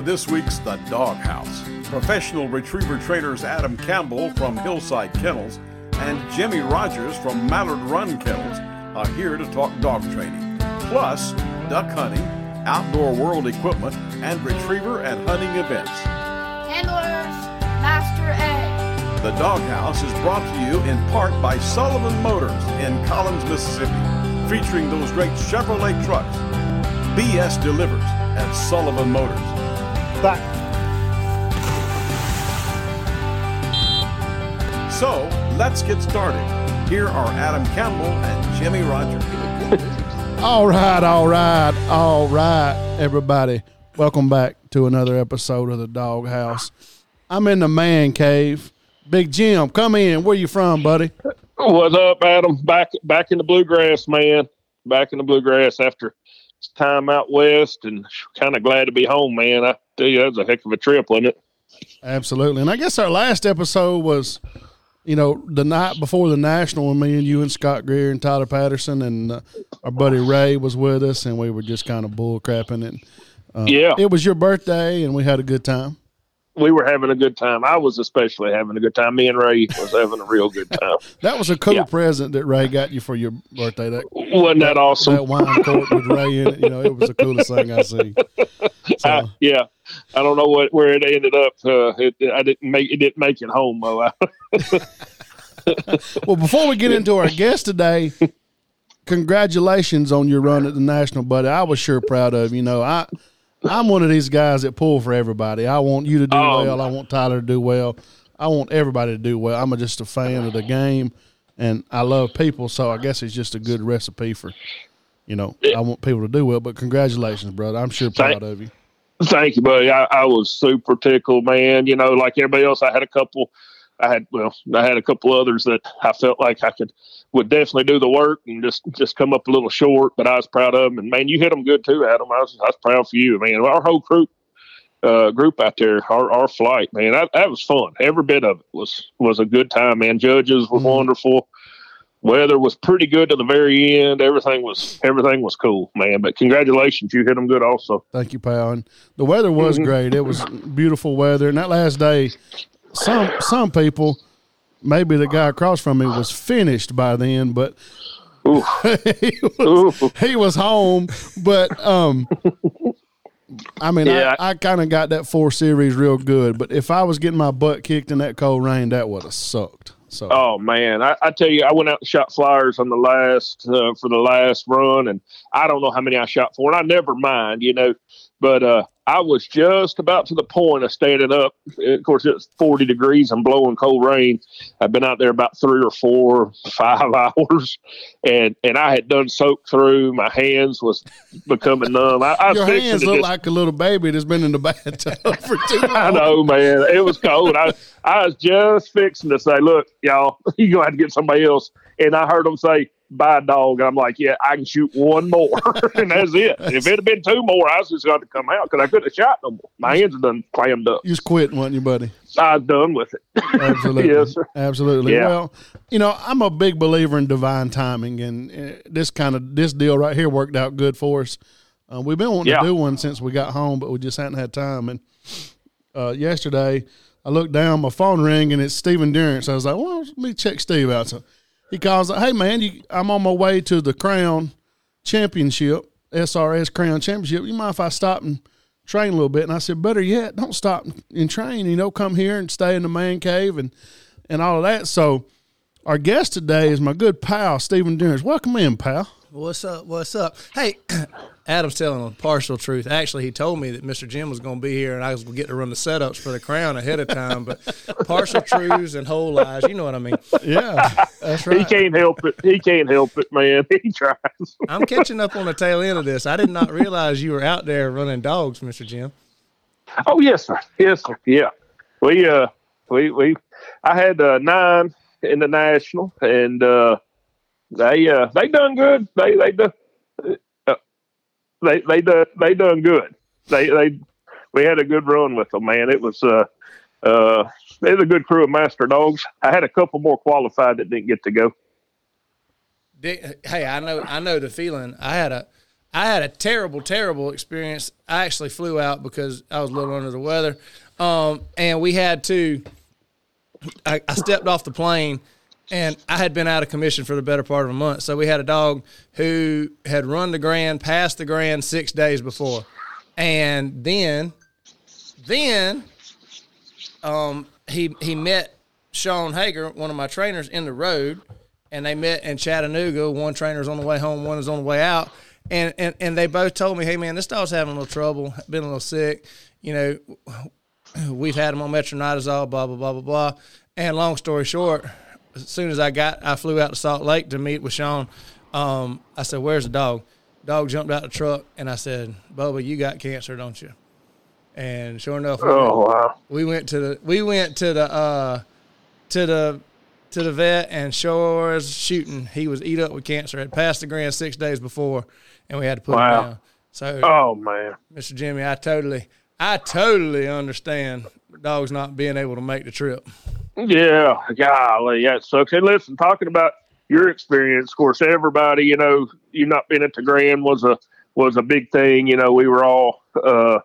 to this week's The Doghouse. Professional retriever trainers Adam Campbell from Hillside Kennels and Jimmy Rogers from Mallard Run Kennels are here to talk dog training, plus duck hunting, outdoor world equipment, and retriever and hunting events. Handlers, Master A. The Doghouse is brought to you in part by Sullivan Motors in Collins, Mississippi, featuring those great Chevrolet trucks. BS delivers at Sullivan Motors. Back. So let's get started. Here are Adam Campbell and Jimmy Rogers. All right, all right, all right, everybody. Welcome back to another episode of the Doghouse. I'm in the man cave. Big Jim, come in. Where you from, buddy? What's up, Adam? Back back in the bluegrass, man. Back in the bluegrass after time out west, and kind of glad to be home, man. I tell you, that was a heck of a trip, wasn't it? Absolutely. And I guess our last episode was, you know, the night before the national. and Me and you and Scott Greer and Tyler Patterson and uh, our buddy Ray was with us, and we were just kind of bull crapping. And uh, Yeah, it was your birthday, and we had a good time. we were having a good time. I was especially having a good time. Me and Ray was having a real good time. That was a cool Yeah. present that Ray got you for your birthday. That Wasn't that awesome? that wine court with Ray in it. You know, it was the coolest thing I see. So, I, yeah, I don't know what where it ended up. Uh, it, I didn't make it didn't make it home though. Well, before we get into our guest today, congratulations on your run at the national, buddy. I was sure proud of you. You know, I I'm one of these guys that pull for everybody. I want you to do Oh. well. I want Tyler to do well. I want everybody to do well. I'm just a fan of the game, and I love people. So I guess it's just a good recipe for, you know, I want people to do well. But congratulations, brother. I'm sure proud of you. Thank you, buddy. I, I was super tickled, man. You know, like everybody else, I had a couple. I had well, I had a couple others that I felt like I could would definitely do the work and just just come up a little short. But I was proud of them, and man, you hit them good too, Adam. I was I was proud for you, man. Our whole group uh, group out there, our our flight, man, that, that was fun. Every bit of it was was a good time, man. Judges were Mhm. wonderful. Weather was pretty good to the very end. Everything was everything was cool, man. But congratulations, you hit them good also. Thank you, pal. And the weather was Mhm. great. It was beautiful weather. And that last day, some some people, maybe the guy across from me was finished by then, but he, was, he was home. But um, I mean, Yeah. I, I kind of got that four series real good. But if I was getting my butt kicked in that cold rain, that would have sucked. So Oh man, I, I tell you, I went out and shot flyers on the last uh, for the last run, and I don't know how many I shot for, and I never mind, you know. But uh, I was just about to the point of standing up. Of course, it's forty degrees and blowing cold rain. I've been out there about three or four, five hours, and and I had done soaked through. My hands was becoming numb. I, I your hands look just- like a little baby that's been in the bathtub for too long. I know, man. It was cold. I I was just fixing to say, look, y'all, you gonna have to get somebody else. And I heard them say, "Buy a dog." And I'm like, yeah, I can shoot one more, and that's it. If it had been two more, I was just going to come out because I couldn't have shot no more. My hands are done clammed up. You was quitting, wasn't you, buddy? I was done with it. Absolutely. Yes, sir. Absolutely. Yeah. Well, you know, I'm a big believer in divine timing, and uh, this kind of this deal right here worked out good for us. Uh, we've been wanting Yeah. to do one since we got home, but we just hadn't had time. And uh, yesterday, I looked down, my phone rang, and it's Stephen Durrence. I was like, "Well, let me check Steve out." So he calls, "Hey, man, you, I'm on my way to the Crown Championship, SRS Crown Championship. You mind if I stop and train a little bit?" And I said, "Better yet, don't stop and train. You know, come here and stay in the man cave and and all of that." So, our guest today is my good pal Stephen Durrence. Welcome in, pal. What's up? What's up? Hey, Adam's telling a partial truth. Actually, he told me that Mr. Jim was going to be here and I was going to get to run the setups for the crown ahead of time. But partial truths and whole lies, you know what I mean. Yeah, that's right. He can't help it. He can't help it, man. He tries. I'm catching up on the tail end of this. I did not realize you were out there running dogs, Mr. Jim. Oh yes, sir. Yes, sir. Yeah, we uh, we we, I had uh, nine in the national, and uh, they uh, they done good. They they done they they done they done good. They they we had a good run with them, man. It was uh uh they're a good crew of master dogs. I had a couple more qualified that didn't get to go. hey, I know, I know the feeling. I had a, I had a terrible, terrible experience. I actually flew out because I was a little under the weather, um, and we had to. I, I stepped off the plane, and I had been out of commission for the better part of a month. So we had a dog who had run the Grand, passed the Grand six days before, and then, then, um, he he met Sean Hager, one of my trainers, in the road, and they met in Chattanooga. One trainer's on the way home, one is on the way out, and and and they both told me, "Hey, man, this dog's having a little trouble, been a little sick. You know, we've had him on metronidazole, blah blah blah blah blah." And long story short, as soon as I got, I flew out to Salt Lake to meet with Sean. Um, I said, "Where's the dog?" Dog jumped out the truck, and I said, "Bubba, you got cancer, don't you?" And sure enough, oh wow, we went to the we went to the uh, to the to the vet and sure as shooting, he was eat up with cancer. Had passed the grand six days before, and we had to put Wow. him down. So, oh man, Mr. Jimmy, I totally, I totally understand dogs not being able to make the trip. Yeah, golly, that sucks. And listen, talking about your experience, of course, everybody, you know, you not being at the Grand was a was a big thing. You know, we were all uh,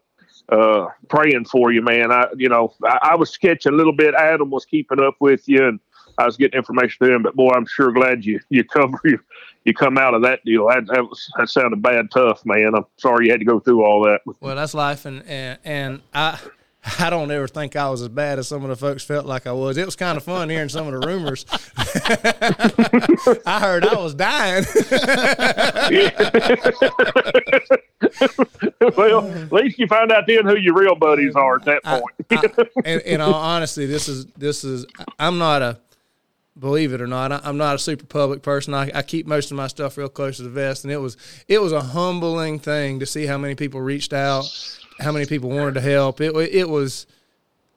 uh, praying for you, man. I, you know, I, I was sketching a little bit. Adam was keeping up with you, and I was getting information to him. But boy, I'm sure glad you you cover you you come out of that deal. That, that was that sounded bad, tough, man. I'm sorry you had to go through all that. Well, that's life, and and, and I. I don't ever think I was as bad as some of the folks felt like I was. It was kind of fun hearing some of the rumors. I heard I was dying. well, at least you find out then who your real buddies are at that point. I- and in all honesty, this is this is I'm not a believe it or not, I- I'm not a super public person. I, I keep most of my stuff real close to the vest, and it was it was a humbling thing to see how many people reached out, how many people wanted to help. It it was,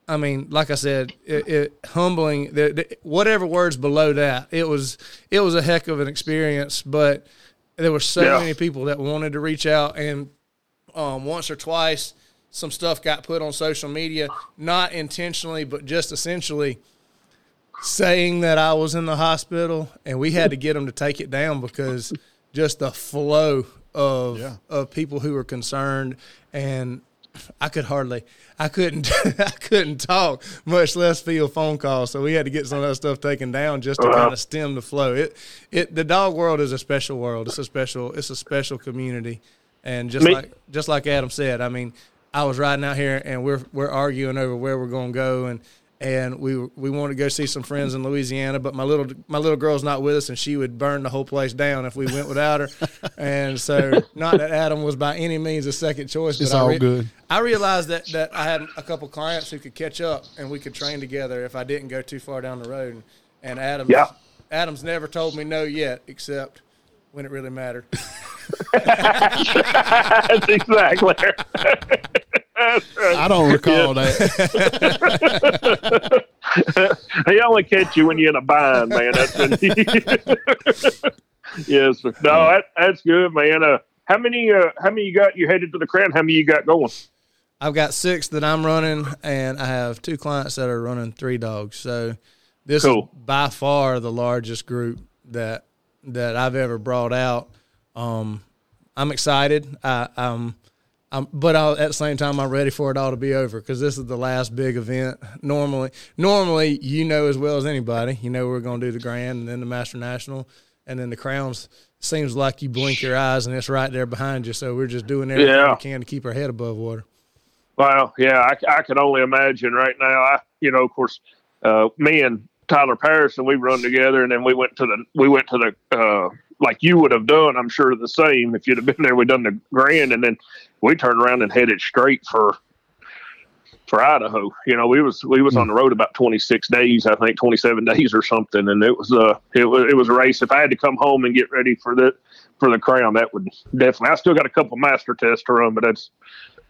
I mean, like I said, it, it humbling. The, the, whatever words below that, it was it was a heck of an experience. But there were so Yeah. many people that wanted to reach out, and um, once or twice, some stuff got put on social media, not intentionally, but just essentially saying that I was in the hospital, and we had to get them to take it down because just the flow of Yeah. of people who were concerned, and I could hardly, I couldn't, I couldn't talk, much less field phone calls. So we had to get some of that stuff taken down just to uh-huh. kind of stem the flow. It, it, the dog world is a special world. It's a special, it's a special community, and just Me- like just like Adam said, I mean, I was riding out here and we're we're arguing over where we're going to go and and we we wanted to go see some friends in Louisiana, but my little my little girl's not with us and she would burn the whole place down if we went without her. and so, not that Adam was by any means a second choice, It's but I all good. I realized that that I had a couple clients who could catch up and we could train together if I didn't go too far down the road. And, and Adam's Yeah. Adam's never told me no yet, except when it really mattered. That's exactly. I don't recall that. he only catch you when you're in a bind, man. That's when yes. No, that, that's good, man. Uh, how many? Uh, how many you got? You headed to the crown? How many you got going? I've got six that I'm running, and I have two clients that are running three dogs. So this Cool. is by far the largest group that that I've ever brought out. Um, I'm excited. I, I'm, I'm, but I'll, at the same time, I'm ready for it all to be over because this is the last big event. Normally, normally, you know as well as anybody, you know we're going to do the Grand and then the Master National and then the Crowns. Seems like you blink your eyes and it's right there behind you. So we're just doing everything Yeah. we can to keep our head above water. Well, yeah, I, I can only imagine right now. I, you know, of course, uh, me and Tyler Patterson, we run together, and then we went to the we went to the uh, like you would have done. I'm sure the same if you'd have been there. we'd done the grand, and then we turned around and headed straight for for Idaho. You know, we was we was on the road about 26 days, I think 27 days or something, and it was uh it was it was a race. If I had to come home and get ready for the for the crown, that would definitely. I still got a couple master tests to run, but that's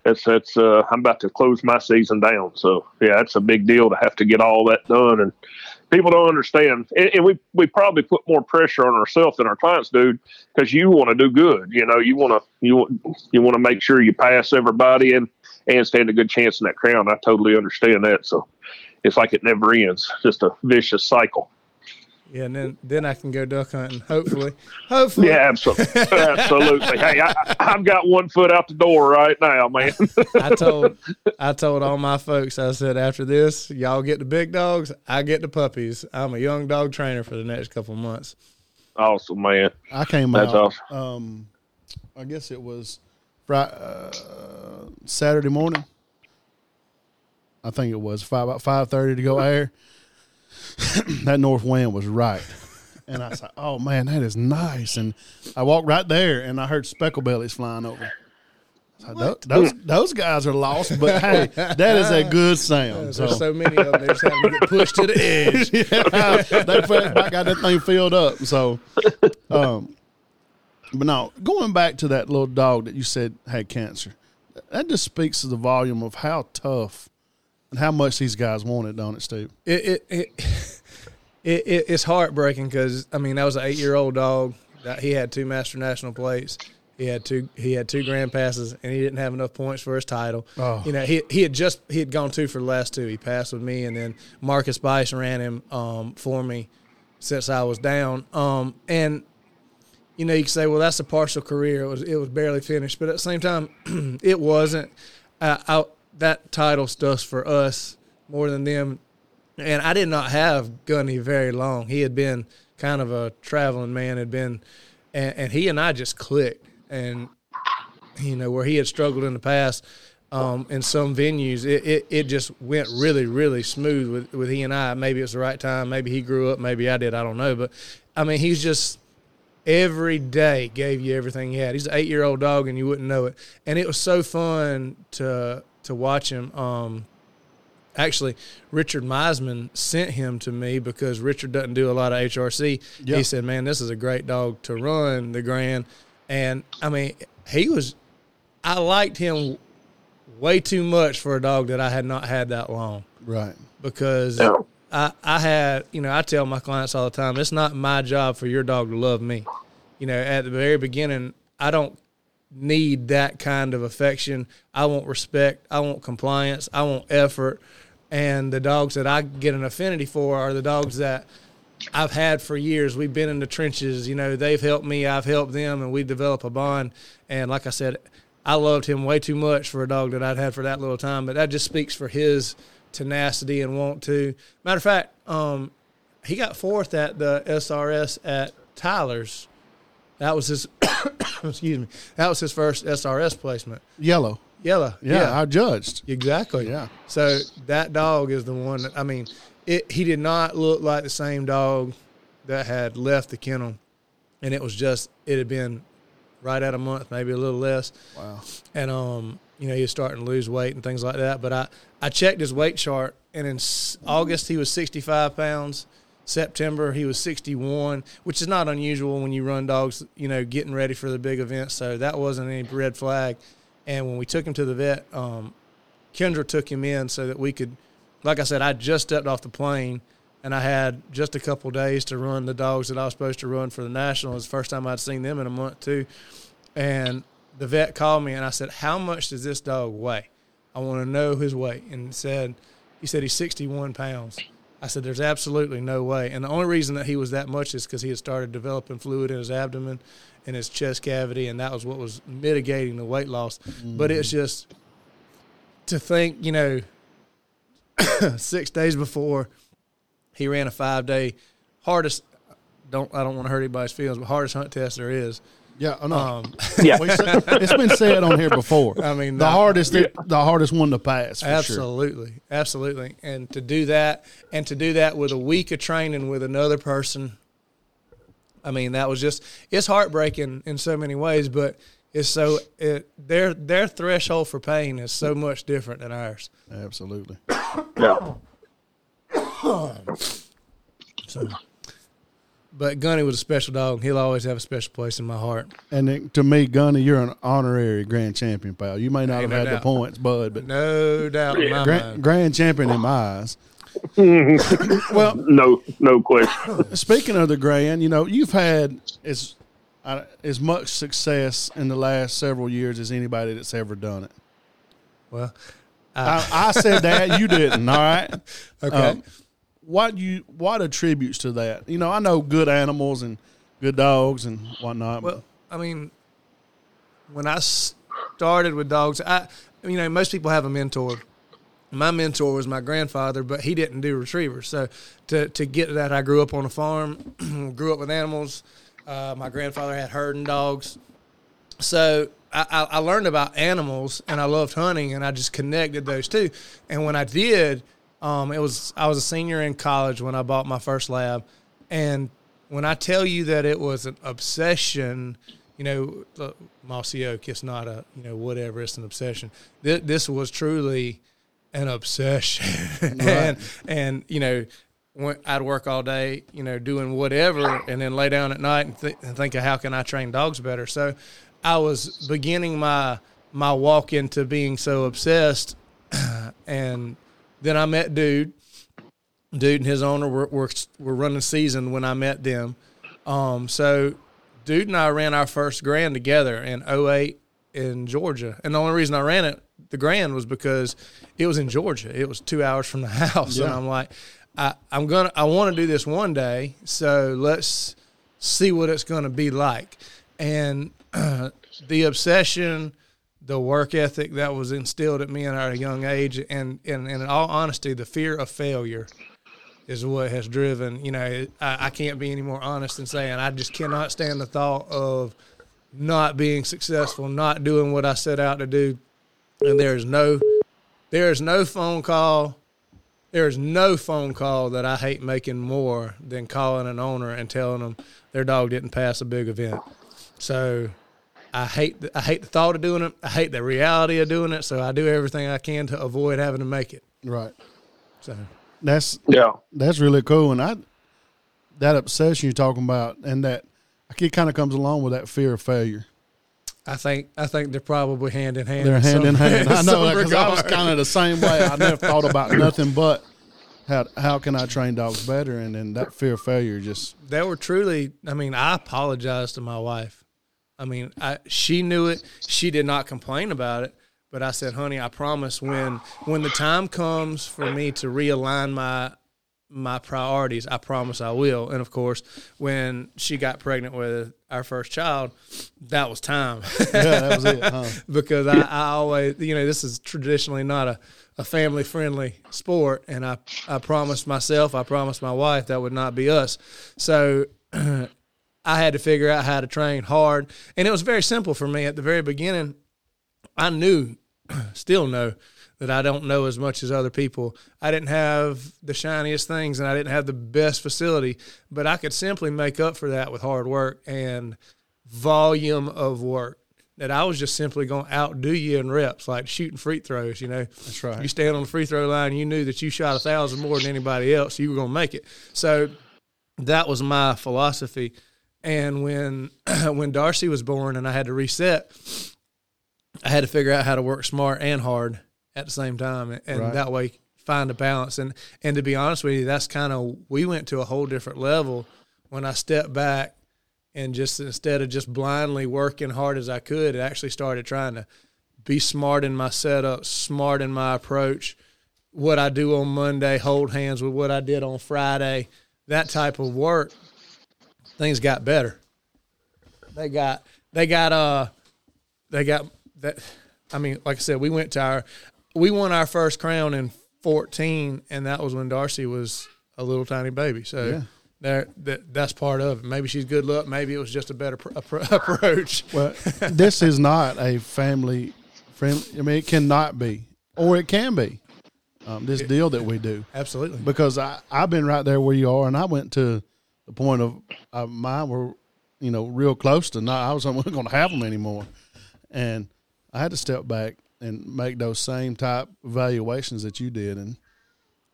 that's that's uh, I'm about to close my season down. So yeah, that's a big deal to have to get all that done, and people don't understand. And, and we we probably put more pressure on ourselves than our clients do because you want to do good. You know, you want to you want you want to make sure you pass everybody and and stand a good chance in that crown. I totally understand that. So it's like it never ends. Just a vicious cycle. Yeah, and then then I can go duck hunting. Hopefully, hopefully. Yeah, absolutely, absolutely. Hey, I, I've got one foot out the door right now, man. I told I told all my folks. I said after this, y'all get the big dogs. I get the puppies. I'm a young dog trainer for the next couple of months. awesome, man. I came That's out. awesome. Um, I guess it was Friday, uh, Saturday morning. I think it was five about five thirty to go air. that north wind was right, and I said, "Oh man, that is nice." And I walked right there, and I heard speckle bellies flying over. Said, those those guys are lost, but hey, that is a good sound. There's So, so many of them. They're just having to get pushed to the edge. yeah, they felt got that thing filled up. So, um, but now going back to that little dog that you said had cancer, that just speaks to the volume of how tough and how much these guys want it, don't it, Steve? It it it, it, it it's heartbreaking because I mean that was an eight year old dog. That he had two master national plates. He had two he had two grand passes and he didn't have enough points for his title. Oh. You know he he had just he had gone two for the last two. He passed with me and then Marcus Bice ran him um, for me since I was down. Um, and you know you can say well that's a partial career. It was it was barely finished, but at the same time it wasn't. Uh, I, that title stuff's for us more than them and I did not have Gunny very long. He had been kind of a traveling man, had been, and, and he and I just clicked. And you know where he had struggled in the past um, in some venues, it, it, it just went really really smooth with with he and I. Maybe it was the right time. Maybe he grew up. Maybe I did. I don't know. But I mean, he's just every day gave you everything he had. He's an eight year old dog, and you wouldn't know it. And it was so fun to to watch him. Um, actually Richard Meisman sent him to me because Richard doesn't do a lot of HRC. Yeah. He said, "Man, this is a great dog to run the Grand." And I mean, he was I liked him way too much for a dog that I had not had that long Right. because Yeah. I, I had, you know, I tell my clients all the time, it's not my job for your dog to love me. You know, at the very beginning, I don't need that kind of affection. I want respect. I want compliance. I want effort. And the dogs that I get an affinity for are the dogs that I've had for years. We've been in the trenches. You know, they've helped me. I've helped them, and we develop a bond. And like I said, I loved him way too much for a dog that I'd had for that little time. But that just speaks for his tenacity and want to. Matter of fact, um, he got fourth at the SRS at Tyler's. That was his. excuse me. That was his first SRS placement. Yellow. Yellow. Yeah, I judged. Exactly. Yeah. So that dog is the one that I mean, it he did not look like the same dog that had left the kennel. And it was just it had been right at a month, maybe a little less. Wow. And um, you know, he was starting to lose weight and things like that. But I I checked his weight chart and in August he was 65 pounds. September he was 61, which is not unusual when you run dogs, you know, getting ready for the big event. So that wasn't any red flag. And when we took him to the vet, um, Kendra took him in so that we could, like I said, I just stepped off the plane and I had just a couple days to run the dogs that I was supposed to run for the national. It was the first time I'd seen them in a month too. And the vet called me and I said, "How much does this dog weigh? I want to know his weight." And said, he said he's 61 pounds. I said, "There's absolutely no way." And the only reason that he was that much is because he had started developing fluid in his abdomen and his chest cavity, and that was what was mitigating the weight loss. But it's just to think, you know, six days before he ran a five day hardest. Don't I don't want to hurt anybody's feelings, but hardest hunt test there is. Yeah, I know. Um, Yeah. Said- it's been said on here before. I mean, the no. hardest, the hardest one to pass. For Sure. Absolutely, absolutely, and to do that, and to do that with a week of training with another person. I mean, that was just it's heartbreaking in so many ways, but it's so it their their threshold for pain is so much different than ours. Absolutely. Yeah. So, but Gunny was a special dog. He'll always have a special place in my heart. And then, to me, Gunny, you're an honorary grand champion, pal. You may not Ain't have no had the points, bud, but No doubt grand, grand champion in my eyes. well, No, no question. speaking of the grand, you know, you've had as uh, as much success in the last several years as anybody that's ever done it. Well, I, I said that you didn't. All right. okay. Um, what you what attributes to that? You know, I know good animals and good dogs and whatnot. Well, I mean, when I started with dogs, I you know most people have a mentor. My mentor was my grandfather, but he didn't do retrievers. So to to get to that, I grew up on a farm, grew up with animals. Uh, my grandfather had herding dogs, so I, I learned about animals and I loved hunting, and I just connected those two. And when I did, um, it was I was a senior in college when I bought my first lab, and when I tell you that it was an obsession, you know, mossy oak, it's not a you know whatever, it's an obsession. This, this was truly an obsession, right. and and you know I'd work all day, you know, doing whatever, and then lay down at night and, th- and, think of how can I train dogs better. So I was beginning my my walk into being so obsessed, and then I met dude. Dude and his owner were were, were running season when I met them. Um, so dude and I ran our first grand together in 08 in Georgia, and the only reason I ran it the grand was because it was in Georgia. It was two hours from the house, yeah. and I'm like I, I'm gonna I want to do this one day, so let's see what it's going to be like. And uh, the obsession, the work ethic that was instilled at me at a young age, and, and, and in all honesty, the fear of failure is what has driven. You know, I, I can't be any more honest than saying I just cannot stand the thought of not being successful, not doing what I set out to do, and there is no there is no phone call there is no phone call that I hate making more than calling an owner and telling them their dog didn't pass a big event. So I hate the, I hate the thought of doing it. I hate the reality of doing it. So I do everything I can to avoid having to make it. Right. So that's yeah, that's really cool. And I that obsession you're talking about, and that it kind of comes along with that fear of failure. I think I think they're probably hand in hand. They're hand in hand. I know because I was kind of the same way. I never thought about nothing but how how can I train dogs better, and then that fear of failure just. They were truly. I mean, I apologized to my wife. I mean, I, she knew it. She did not complain about it. But I said, honey, I promise when when the time comes for me to realign my my priorities. I promise I will. And of course, when she got pregnant with our first child, that was time. yeah, that was it. Huh? because I, I always, you know, this is traditionally not a, a family friendly sport. And I, I promised myself, I promised my wife that would not be us. So I had to figure out how to train hard. And it was very simple for me at the very beginning. I knew, still know that I don't know as much as other people. I didn't have the shiniest things and I didn't have the best facility, but I could simply make up for that with hard work and volume of work. That I was just simply going to outdo you in reps, like shooting free throws. You know, that's right. You stand on the free throw line, you knew that you shot a thousand more than anybody else. You were going to make it. So that was my philosophy. And when when Darcy was born and I had to reset, I had to figure out how to work smart and hard at the same time, and right. that way find a balance. And and to be honest with you, that's kind of we went to a whole different level when I stepped back and just instead of just blindly working hard as I could, it actually started trying to be smart in my setup, smart in my approach. What I do on Monday, hold hands with what I did on Friday, that type of work. Things got better. They got they got uh they got that I mean, like I said, we went to our we won our first crown in 14, and that was when Darcy was a little tiny baby. So yeah. there, that, that's part of it. Maybe she's good luck. Maybe it was just a better pr- approach. Well, this is not a family friend. I mean, it cannot be, or it can be. Um, this it, deal that we do, absolutely. Because I I've been right there where you are, and I went to the point of uh, mine were, you know, real close to not. I was not going to have them anymore, and I had to step back and make those same type evaluations that you did, and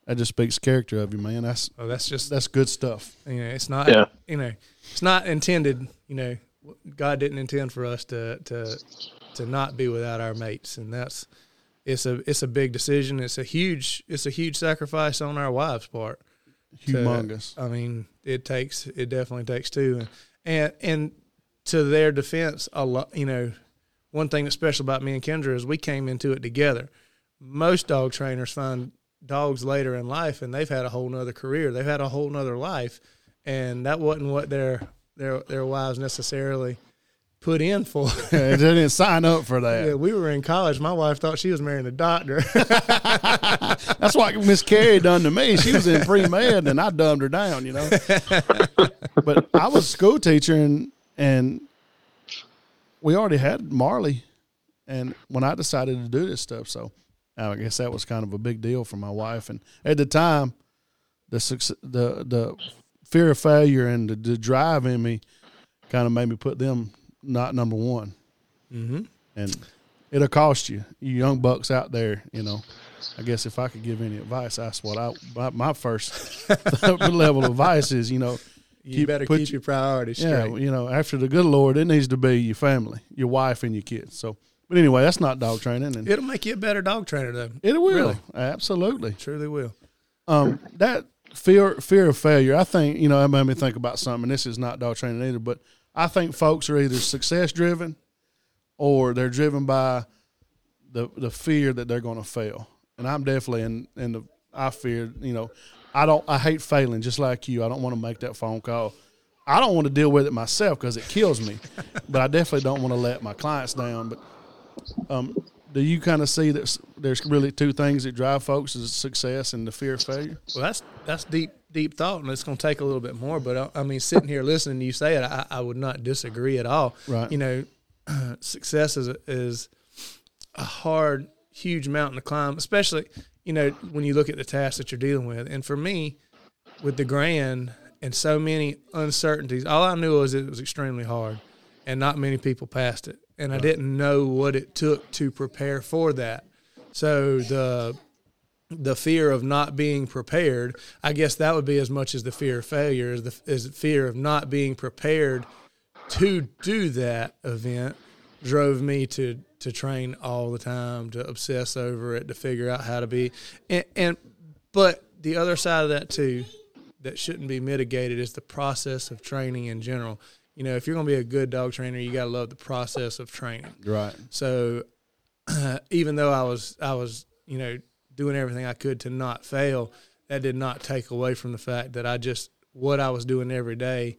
that just speaks character of you, man. That's oh, that's just that's good stuff. You know, it's not yeah. you know, it's not intended. You know, God didn't intend for us to to to not be without our mates, and that's it's a it's a big decision. It's a huge it's a huge sacrifice on our wives' part. Humongous. To, I mean, it takes it definitely takes two, and and and to their defense, a lot. You know, one thing that's special about me and Kendra is we came into it together. Most dog trainers find dogs later in life and they've had a whole nother career. They've had a whole nother life. And that wasn't what their their their wives necessarily put in for. they didn't sign up for that. Yeah, we were in college. My wife thought she was marrying a doctor. That's what Miss Carrie done to me. She was in pre med, and I dumbed her down. You know. but I was a school teacher, and and we already had Marley, and when I decided to do this stuff, so I guess that was kind of a big deal for my wife. And at the time, the the the fear of failure and the, the drive in me kind of made me put them not number one. Mm-hmm. And it'll cost you, you young bucks out there. You know, I guess if I could give any advice, that's what I my, my first level of advice is. You know, you keep, better keep your priorities straight. Yeah, you know, after the good Lord, it needs to be your family, your wife, and your kids. So, but anyway, that's not dog training, and it'll make you a better dog trainer, though. It will, really. absolutely, truly will. Um, that fear fear of failure, I think you know, that made me think about something. This is not dog training either, but I think folks are either success driven or they're driven by the the fear that they're going to fail. And I'm definitely in in the I fear, you know, I don't I hate failing just like you. I don't want to make that phone call. I don't want to deal with it myself because it kills me. but I definitely don't want to let my clients down. But um, do you kind of see that there's really two things that drive folks is success and the fear of failure? Well, that's that's deep deep thought, and it's going to take a little bit more. But I, uh, I mean, sitting here listening to you say it, I, I, would not disagree at all. Right. You know, success is is a hard, huge mountain to climb, especially you know when you look at the tasks that you're dealing with. And for me, with the grand and so many uncertainties, all I knew was it was extremely hard, and not many people passed it. And. I didn't know what it took to prepare for that. So the the fear of not being prepared, I guess that would be as much as the fear of failure as the as the fear of not being prepared to do that event drove me to to train all the time, to obsess over it, to figure out how to be and, and but the other side of that too that shouldn't be mitigated is the process of training in general. You know, if you're going to be a good dog trainer, you got to love the process of training. Right. So uh, even though I was I was, you know, doing everything I could to not fail, that did not take away from the fact that I just what I was doing every day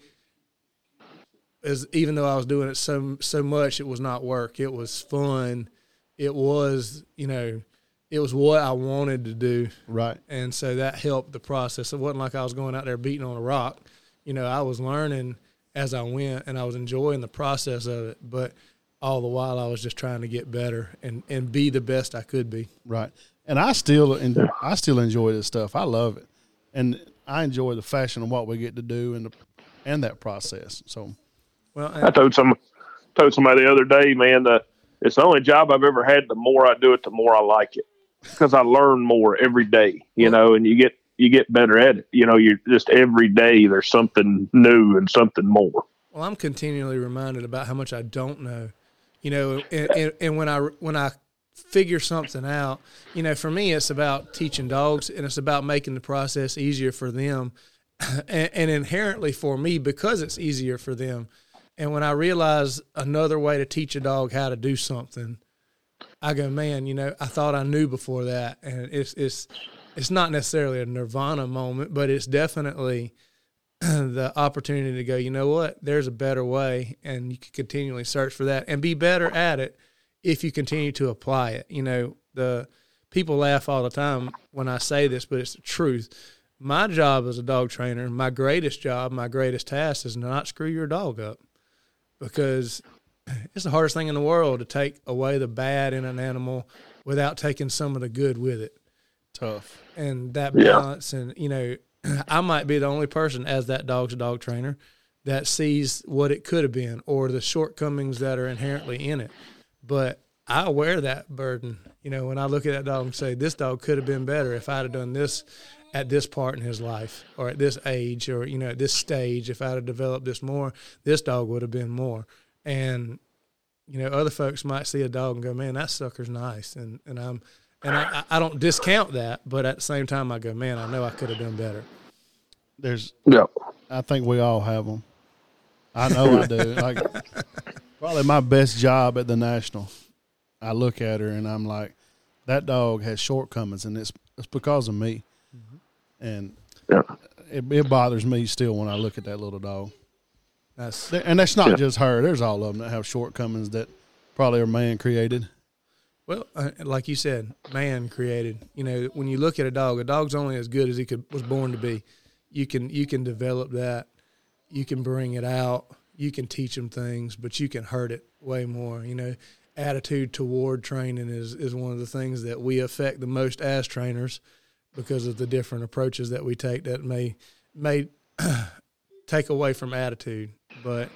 is even though I was doing it so so much, it was not work. It was fun. It was you know, it was what I wanted to do. Right. And so that helped the process. It wasn't like I was going out there beating on a rock. You know, I was learning as I went, and I was enjoying the process of it. But all the while, I was just trying to get better and and be the best I could be. Right and I still and I still enjoy this stuff. I love it, and I enjoy the fashion of what we get to do and the and that process. So, well, I told some told somebody the other day, man, that it's the only job I've ever had. The more I do it, the more I like it because I learn more every day. You know, and you get you get better at it. You know, you're just every day there's something new and something more. Well, I'm continually reminded about how much I don't know. You know, and, and, and when I when I figure something out. You know, for me, it's about teaching dogs and it's about making the process easier for them. and, and, inherently for me, because it's easier for them. And when I realize another way to teach a dog how to do something, I go, man, you know, I thought I knew before that. And it's, it's, it's not necessarily a nirvana moment, but it's definitely the opportunity to go, you know what, there's a better way. And you can continually search for that and be better at it if you continue to apply it. You know, the people laugh all the time when I say this, but it's the truth. My job as a dog trainer, my greatest job, my greatest task is not screw your dog up because it's the hardest thing in the world to take away the bad in an animal without taking some of the good with it. Tough. And that balance, yeah. and you know, I might be the only person as that dog's dog trainer that sees what it could have been or the shortcomings that are inherently in it. But I wear that burden. You know, when I look at that dog and say, this dog could have been better if I'd have done this at this part in his life or at this age or, you know, at this stage, if I'd have developed this more, this dog would have been more. And, you know, other folks might see a dog and go, man, that sucker's nice. And, and I'm, and I, I don't discount that, but at the same time, I go, man, I know I could have done better. There's, yeah, I think we all have them. I know I do. Like, Probably my best job at the national. I look at her and I'm like, that dog has shortcomings, and it's it's because of me, and Yeah. it, it bothers me still when I look at that little dog. That's And that's not Yeah. just her. There's all of them that have shortcomings that probably are man created. Well, uh, like you said, man created. You know, when you look at a dog, a dog's only as good as he could was born to be. You can you can develop that, you can bring it out, you can teach them things, but you can hurt it way more. You know, attitude toward training is is one of the things that we affect the most as trainers because of the different approaches that we take that may may take away from attitude, but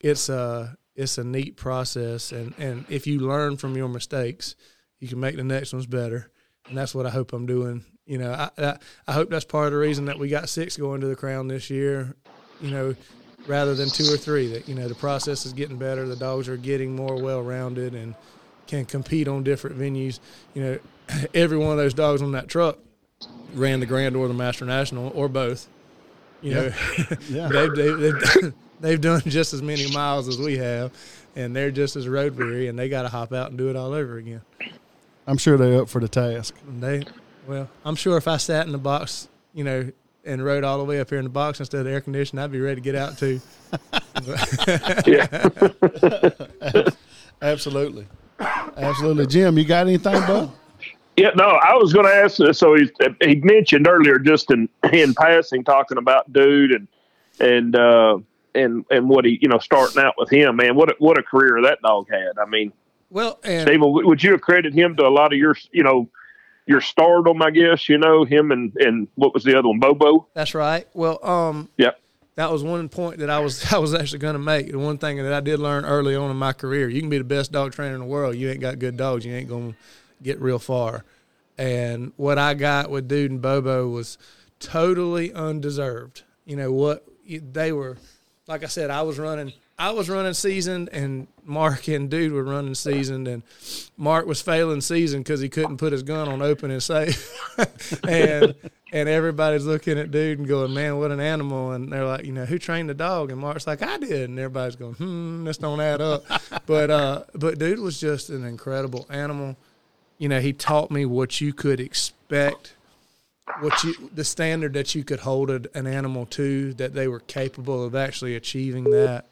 it's a it's a neat process, and and if you learn from your mistakes, you can make the next ones better, and that's what I hope I'm doing. You know, I I, I hope that's part of the reason that we got six going to the crown this year. You know, rather than two or three. That you know the process is getting better. The dogs are getting more well rounded and can compete on different venues. You know, every one of those dogs on that truck ran the Grand or the Master National or both. You know, Yeah. they've, they've, they've, they've done just as many miles as we have, and they're just as road weary, and they got to hop out and do it all over again. I'm sure they're up for the task. And they, well, I'm sure if I sat in the box, you know, and rode all the way up here in the box instead of air conditioning, I'd be ready to get out too. Yeah. Absolutely. Absolutely. Jim, you got anything, bud? Yeah, no, I was going to ask. So he he mentioned earlier, just in in passing, talking about dude and and uh, and and what he you know starting out with him, man. What a, what a career that dog had. I mean, Well, and Steve, would you accredit him to a lot of your you know your stardom? I guess you know him and and what was the other one, Bobo? that's right. Well, um, Yep. that was one point that I was I was actually going to make. The one thing that I did learn early on in my career: you can be the best dog trainer in the world, you ain't got good dogs, you ain't going to get real far. And what I got with Dude and Bobo was totally undeserved. You know what they were. Like I said, I was running. I was running seasoned, and Mark and Dude were running seasoned, and Mark was failing seasoned because he couldn't put his gun on open and safe. and and everybody's looking at Dude and going, "Man, what an animal!" And they're like, "You know, who trained the dog?" And Mark's like, "I did." And everybody's going, "Hmm, this don't add up." but uh, but Dude was just an incredible animal you know, he taught me what you could expect, what you the standard that you could hold an animal to, that they were capable of actually achieving that.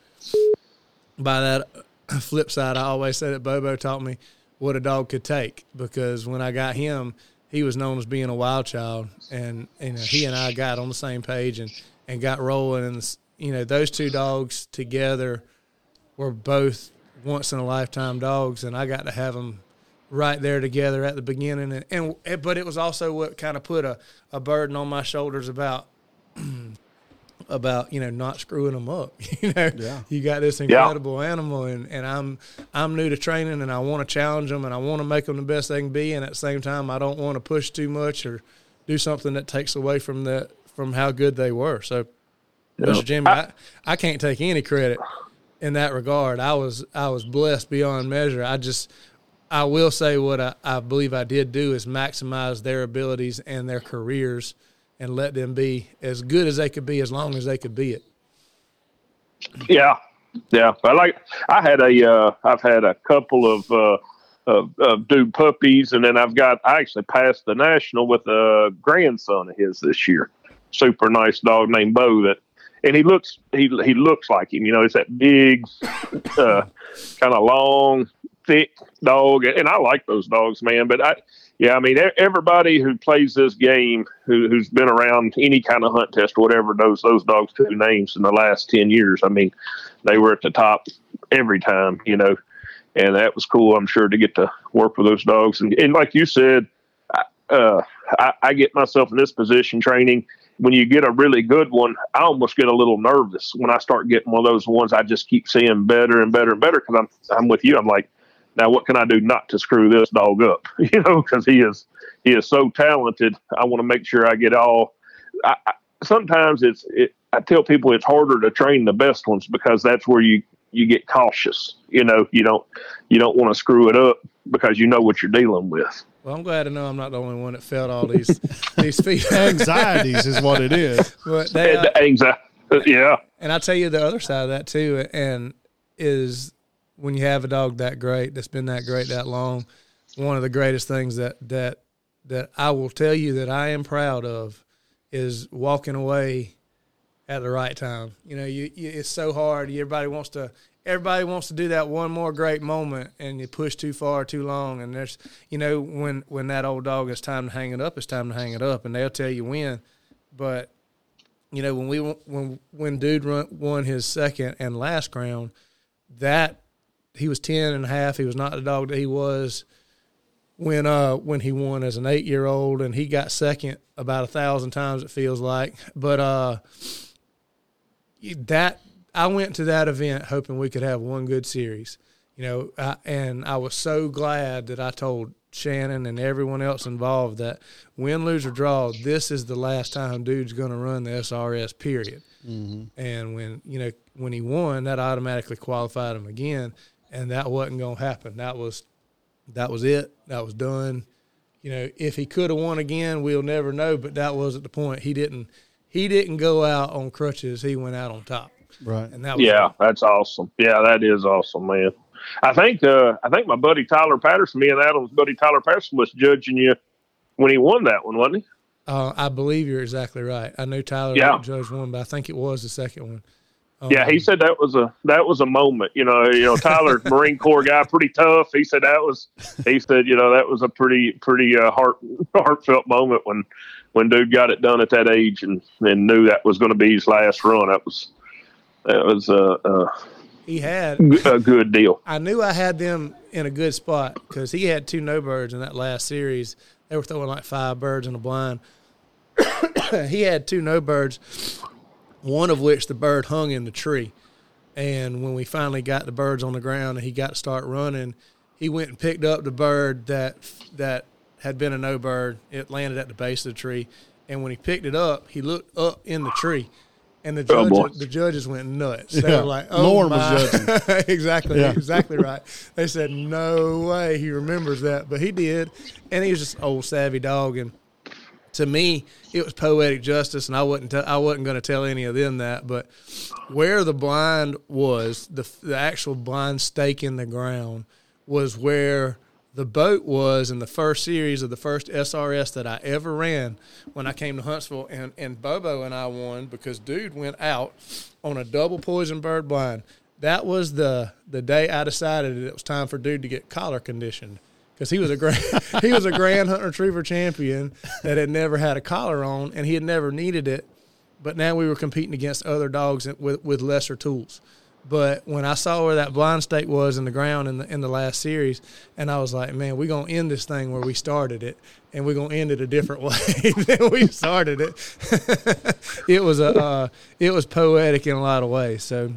By that flip side, I always say that Bobo taught me what a dog could take because when I got him, he was known as being a wild child, and you know he and I got on the same page and and got rolling, and you know those two dogs together were both once in a lifetime dogs, and I got to have them right there together at the beginning. And, and but it was also what kind of put a, a burden on my shoulders about about you know not screwing them up. You know Yeah. you got this incredible animal and, and i'm i'm new to training and i want to challenge them and i want to make them the best they can be. And at the same time i don't want to push too much or do something that takes away from that from how good they were. So mr jimmy I, I can't take any credit in that regard. I was i was blessed beyond measure. I just I will say what I, I believe I did do is maximize their abilities and their careers and let them be as good as they could be as long as they could be it. Yeah, yeah. I like. I had a. Uh, I've had a couple of. Uh, of, of dude puppies, and then I've got. I actually passed the national with a grandson of his this year. Super nice dog named Bo. That, and he looks. He he looks like him. You know, it's that big, uh, kind of long, thick dog, and I like those dogs, man. But I, yeah, I mean, everybody who plays this game, who, who's been around any kind of hunt test or whatever, knows those dogs two names in the last ten years. I mean, they were at the top every time, you know, and that was cool. I'm sure to get to work with those dogs, and, and like you said, I, uh, I, I get myself in this position training. When you get a really good one, I almost get a little nervous when I start getting one of those ones. I just keep seeing better and better and better because I'm I'm with you. I'm like, now what can I do not to screw this dog up? You know, because he is he is so talented. I want to make sure I get all. I, I, sometimes it's it, I tell people it's harder to train the best ones because that's where you you get cautious. You know, you don't you don't want to screw it up because you know what you're dealing with. Well, I'm glad to know I'm not the only one that felt all these these feet. Anxieties is what it is. but they, And uh, the anxiety, yeah, and I tell you the other side of that too, and is when you have a dog that great, that's been that great that long, one of the greatest things that that that I will tell you that I am proud of is walking away at the right time. You know, you, you it's so hard. Everybody wants to everybody wants to do that one more great moment and you push too far too long and there's you know when when that old dog it's time to hang it up it's time to hang it up and they'll tell you when but you know when we when when dude run, won his second and last crown that he was 10 and a half he was not the dog that he was when uh when he won as an eight year old and he got second about a thousand times it feels like but uh that I went to that event hoping we could have one good series, you know, I, and I was so glad that I told Shannon and everyone else involved that win, lose, or draw, this is the last time dude's going to run the SRS. Period. Mm-hmm. And when you know when he won, that automatically qualified him again, and that wasn't going to happen. That was that was it. That was done. You know, if he could have won again, we'll never know. But that wasn't the point. He didn't. He didn't go out on crutches. He went out on top. Right. And that was yeah, that's awesome. Yeah, that is awesome, man. I think uh, I think my buddy Tyler Patterson, me and Adam's buddy Tyler Patterson was judging you when he won that one, wasn't he? Uh, I believe you're exactly right. I knew Tyler Yeah. judged one, but I think it was the second one. Um, Yeah, he said that was a that was a moment. You know, you know, Tyler, Marine Corps guy, pretty tough. He said that was. He said, you know, that was a pretty pretty uh, heart heartfelt moment when when dude got it done at that age and and knew that was going to be his last run. That was that was a, a, he had. a good deal. I knew I had them in a good spot because he had two no birds in that last series. They were throwing like five birds in a blind. he had two no birds, one of which the bird hung in the tree. And when we finally got the birds on the ground and he got to start running, he went and picked up the bird that that had been a no bird. It landed at the base of the tree, and when he picked it up, he looked up in the tree, and the Oh, boy. judges, the judges went nuts. They Yeah. were like, "Oh Lauren was my!" judging. exactly, Yeah. exactly right. They said, "No way, he remembers that," but he did, and he was just an old savvy dog. And to me, it was poetic justice, and I wasn't, t- I wasn't going to tell any of them that. But where the blind was, the the actual blind stake in the ground was where the boat was in the first series of the first SRS that I ever ran when I came to Huntsville, and and Bobo and I won because dude went out on a double poison bird blind. That was the the day I decided it was time for dude to get collar conditioned because he was a grand he was a grand hunt retriever champion that had never had a collar on and he had never needed it, but now we were competing against other dogs with with lesser tools. But when I saw where that blind stake was in the ground in the in the last series, and I was like, man, we're gonna end this thing where we started it, and we're gonna end it a different way than we started it. it was a uh, it was poetic in a lot of ways. So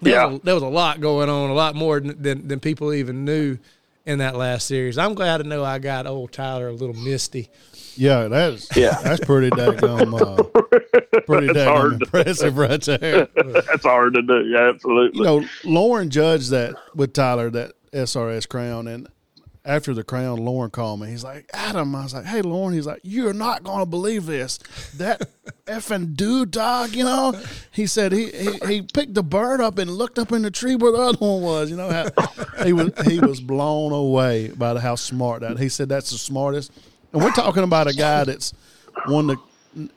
there, Yeah. was, a, there was a lot going on, a lot more than, than than people even knew in that last series. I'm glad to know I got old Tyler a little misty. Yeah, that's Yeah. that's pretty daggum, uh, pretty That's daggum hard to- impressive right there. That's hard to do. Yeah, absolutely. You know, Lauren judged that with Tyler that SRS crown, and after the crown, Lauren called me. He's like, Adam. I was like, Hey, Lauren. He's like, You're not gonna believe this. That effing dude dog. You know, he said he, he he picked the bird up and looked up in the tree where the other one was. You know how he was he was blown away by how smart that. He said that's the smartest. And we're talking about a guy that's won the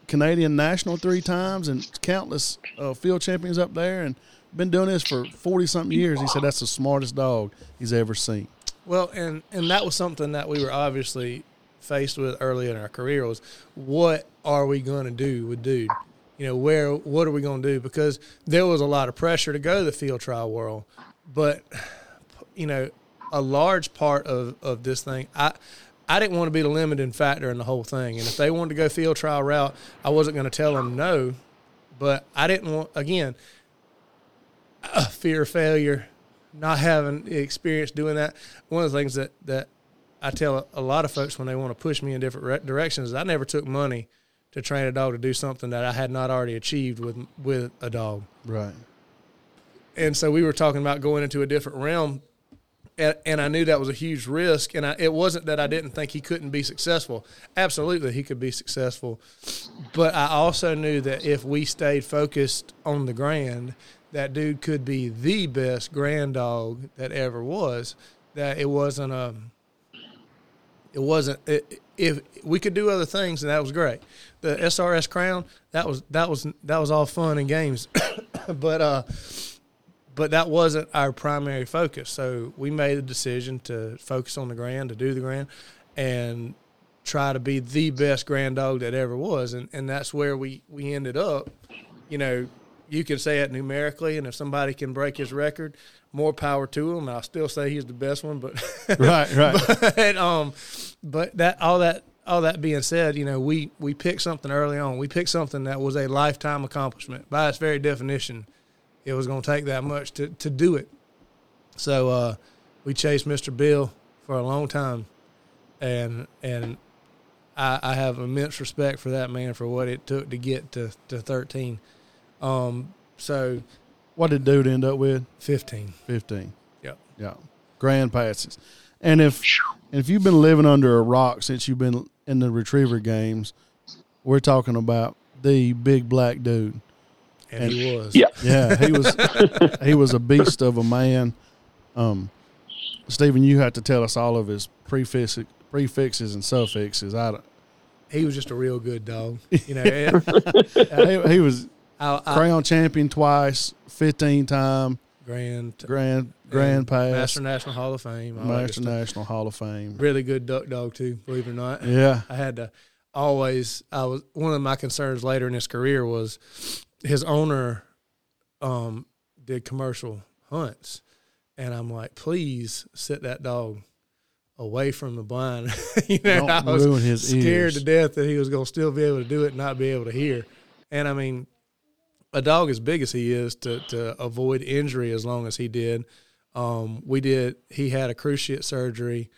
Canadian national three times and countless uh, field champions up there, and been doing this for forty something years. He said that's the smartest dog he's ever seen. Well, and and that was something that we were obviously faced with early in our career was what are we going to do with dude? You know, where what are we going to do? Because there was a lot of pressure to go to the field trial world, but you know, a large part of of this thing, I. I didn't want to be the limiting factor in the whole thing, and if they wanted to go field trial route, I wasn't going to tell them no. But I didn't want again uh, fear of failure, not having experience doing that. One of the things that that I tell a lot of folks when they want to push me in different re- directions is I never took money to train a dog to do something that I had not already achieved with with a dog. Right. And so we were talking about going into a different realm, and, and I knew that was a huge risk. And I, it wasn't that I didn't think he couldn't be successful. Absolutely, he could be successful. But I also knew that if we stayed focused on the grand, that dude could be the best grand dog that ever was. That it wasn't a it wasn't. It, if we could do other things, and that was great. The SRS Crown that was that was that was all fun and games, but uh, but that wasn't our primary focus. So we made a decision to focus on the grand, to do the grand, and try to be the best grand dog that ever was, and and that's where we we ended up. You know, you can say it numerically, and if somebody can break his record, more power to him. I'll still say he's the best one, but right, right. but, um, but that all that all that being said, you know, we we picked something early on. We picked something that was a lifetime accomplishment by its very definition. It was going to take that much to to do it. So uh, we chased Mr. Bill for a long time, and and I, I have immense respect for that man for what it took to get to to thirteen. Um, so What did dude end up with? fifteen. Fifteen. Yep. Yeah, grand passes. And if and if you've been living under a rock since you've been in the retriever games, we're talking about the big black dude. And, he was. Yeah. Yeah, he was he was a beast of a man. Um, Stephen, you have to tell us all of his prefixes, prefixes and suffixes. I, don't- He was just a real good dog. You know, it- he, he was I, I, crown champion twice, fifteen time grand grand grand pass, Master National Hall of Fame. all Master stuff. National Hall of Fame. Really good duck dog too. Believe it or not. Yeah, I had to always. I was one of my concerns later in his career was his owner um, did commercial hunts, and I'm like, please sit that dog away from the blind. you know, Don't I was ruin his scared ears. to death that he was going to still be able to do it and not be able to hear. And I mean, a dog as big as he is to to avoid injury as long as he did. Um, we did. He had a cruciate surgery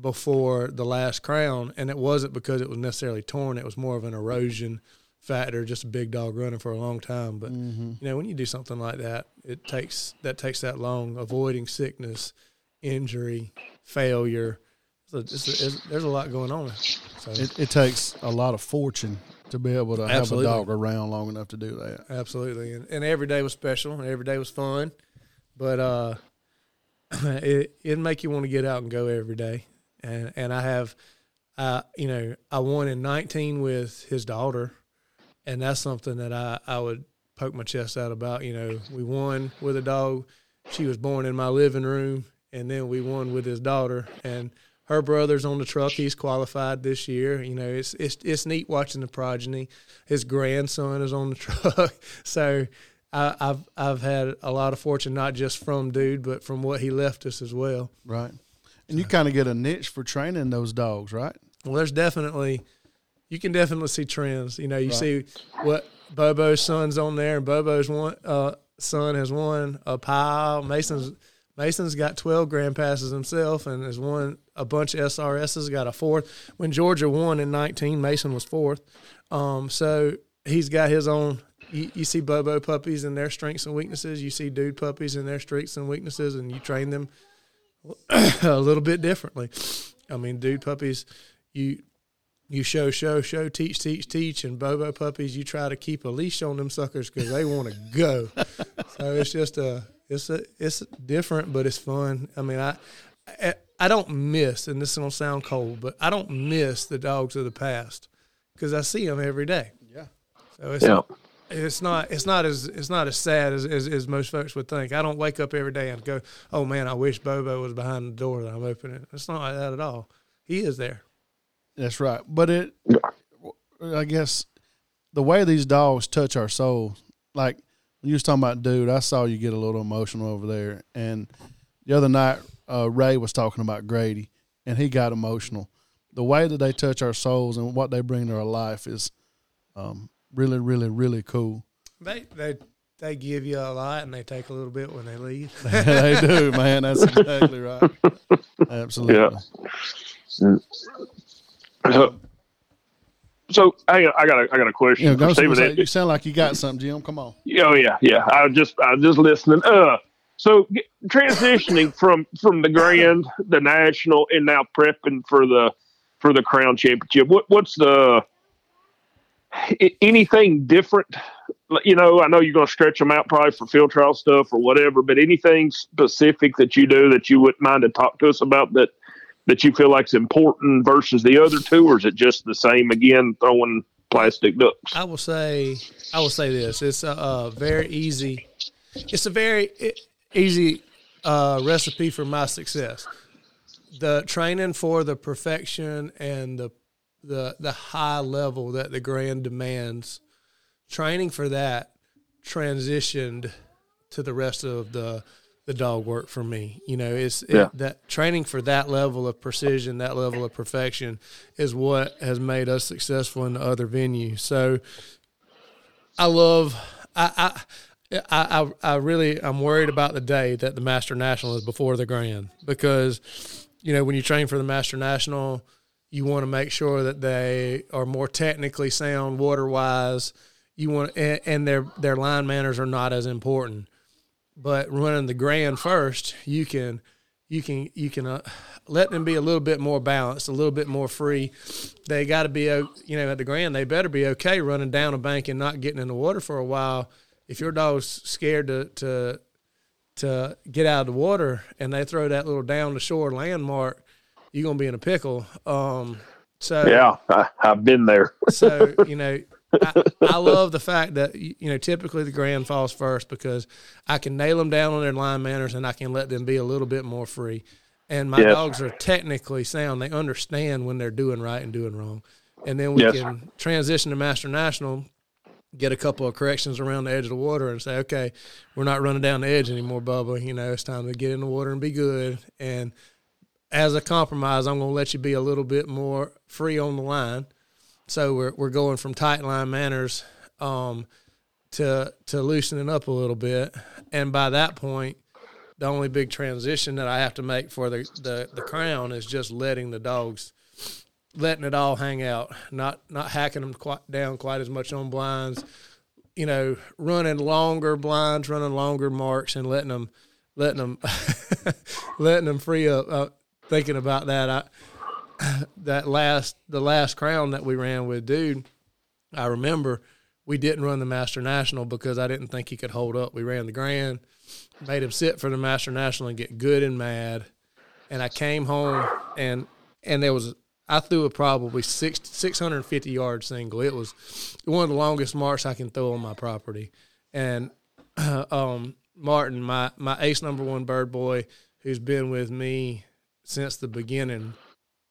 before the last crown, and it wasn't because it was necessarily torn. It was more of an erosion factor, just a big dog running for a long time. But Mm-hmm. you know, when you do something like that, it takes that takes that long. Avoiding sickness, injury, failure. So there's a lot going on. So it, it takes a lot of fortune to be able to Absolutely. have a dog around long enough to do that. Absolutely, and, and every day was special, and every day was fun, but uh, it it'd make you want to get out and go every day. And and I have, uh, you know, I won in nineteen with his daughter, and that's something that I I would poke my chest out about. You know, we won with a dog. She was born in my living room, and then we won with his daughter and. Her brother's on the truck. He's qualified this year. You know, it's it's it's neat watching the progeny. His grandson is on the truck. So I, I've I've had a lot of fortune, not just from dude, but from what he left us as well. Right. And you kind of get a niche for training those dogs, right? Well, there's definitely you can definitely see trends. You know, you see what Bobo's son's on there, and Bobo's one uh, son has won a pile. Mason's Mason's got 12 grand passes himself, and has won a bunch of SRSs. Got a fourth. When Georgia won in 19, Mason was fourth. Um, so he's got his own. You, you see Bobo puppies and their strengths and weaknesses. You see dude puppies and their strengths and weaknesses, and you train them a little bit differently. I mean, dude puppies, you you show, show, show, teach, teach, teach, and Bobo puppies, you try to keep a leash on them suckers because they want to go. so it's just a, it's a, it's different, but it's fun. I mean, I, I, I don't miss, and this is gonna sound cold, but I don't miss the dogs of the past because I see them every day. Yeah. So it's Yeah. it's not it's not as it's not as sad as, as, as most folks would think. I don't wake up every day and go, "Oh man, I wish Bobo was behind the door that I'm opening." It's not like that at all. He is there. That's right. But it, I guess, the way these dogs touch our soul, like when you was talking about dude, I saw you get a little emotional over there. And the other night, uh, Ray was talking about Grady, and he got emotional. The way that they touch our souls and what they bring to our life is um, really, really, really cool. They they they give you a lot and they take a little bit when they leave. they do, man. That's exactly right. Absolutely. Yeah. So, so hang on, I got a, I got a question Yeah, for go say, you sound like you got something, Jim. Come on. Oh yeah, yeah. I was just I was just listening. Uh, so g- transitioning from from the grand, the national, and now prepping for the for the crown championship. What what's the anything different? You know, I know you're going to stretch them out probably for field trial stuff or whatever, but anything specific that you do that you wouldn't mind to talk to us about that that you feel like is important versus the other two, or is it just the same again, throwing plastic ducks? I will say, I will say this: it's a, a very easy, it's a very easy uh, recipe for my success. The training for the perfection and the the the high level that the grand demands, training for that transitioned to the rest of the the dog work for me. You know, it's Yeah. it, that training for that level of precision, that level of perfection, is what has made us successful in the other venues. So, I love. I, I I, I, I really I'm worried about the day that the Master National is before the Grand because you know when you train for the Master National, you want to make sure that they are more technically sound water wise. You want and, and their their line manners are not as important. But running the Grand first, you can you can you can uh, let them be a little bit more balanced, a little bit more free. They got to be you know at the Grand they better be okay running down a bank and not getting in the water for a while if your dog's scared to to to get out of the water and they throw that little down the shore landmark, you're gonna be in a pickle. Um, so Yeah, I, I've been there. so you know, I, I love the fact that you know typically the grand falls first because I can nail them down on their line manners and I can let them be a little bit more free. And my Yes. dogs are technically sound; they understand when they're doing right and doing wrong. And then we Yes. can transition to Master National, get a couple of corrections around the edge of the water, and say, okay, we're not running down the edge anymore, Bubba. You know, it's time to get in the water and be good. And as a compromise, I'm going to let you be a little bit more free on the line. So we're we're going from tight line manners um, to to loosening up a little bit, and by that point, the only big transition that I have to make for the the, the crown is just letting the dogs, letting it all hang out, not not hacking them quite down quite as much on blinds, you know, running longer blinds, running longer marks, and letting them letting them letting them free up. Uh, thinking about that, I that last the last crown that we ran with dude i remember we didn't run the master national because i didn't think he could hold up. We ran the grand made him sit for the master national and get good and mad. And i came home and and there was i threw a probably six 650 yard single. It was one of the longest marks i can throw on my property. And um martin my my ace number one bird boy who's been with me since the beginning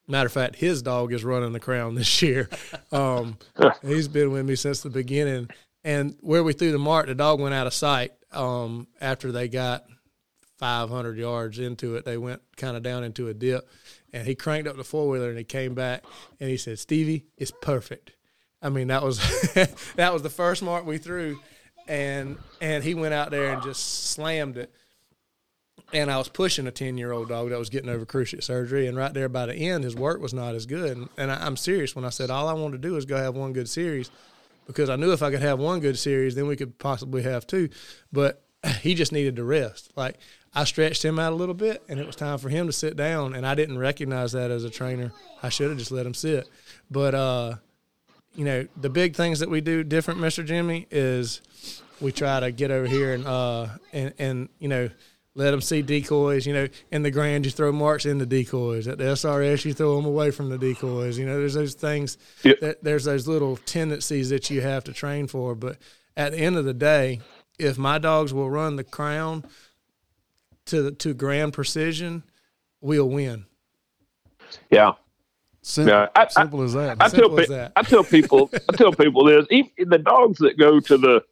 Matter of fact, his dog is running the crown this year. Um, he's been with me since the beginning. And where we threw the mark, the dog went out of sight um, after they got 500 yards into it. They went kind of down into a dip, and he cranked up the four wheeler and he came back and he said, "Stevie, it's perfect." I mean, that was that was the first mark we threw, and and he went out there and just slammed it and I was pushing a ten year old dog that was getting over cruciate surgery, and right there by the end, his work was not as good. And, I, I'm serious when I said all I wanted to do is go have one good series, because I knew if I could have one good series, then we could possibly have two. But he just needed to rest. Like I stretched him out a little bit, and it was time for him to sit down. And I didn't recognize that as a trainer. I should have just let him sit. But uh, you know, the big things that we do different, Mister Jimmy, is we try to get over here and uh and and you know let them see decoys. You know, in the grand you throw marks in the decoys. At the SRS you throw them away from the decoys. You know, there's those things. Yep. That, there's those little tendencies that you have to train for. But at the end of the day, if my dogs will run the crown to the, to grand precision, we'll win. Yeah. Simple, Yeah, I- I- simple as that. I tell as pe- that. I tell people I tell people this even the dogs that go to the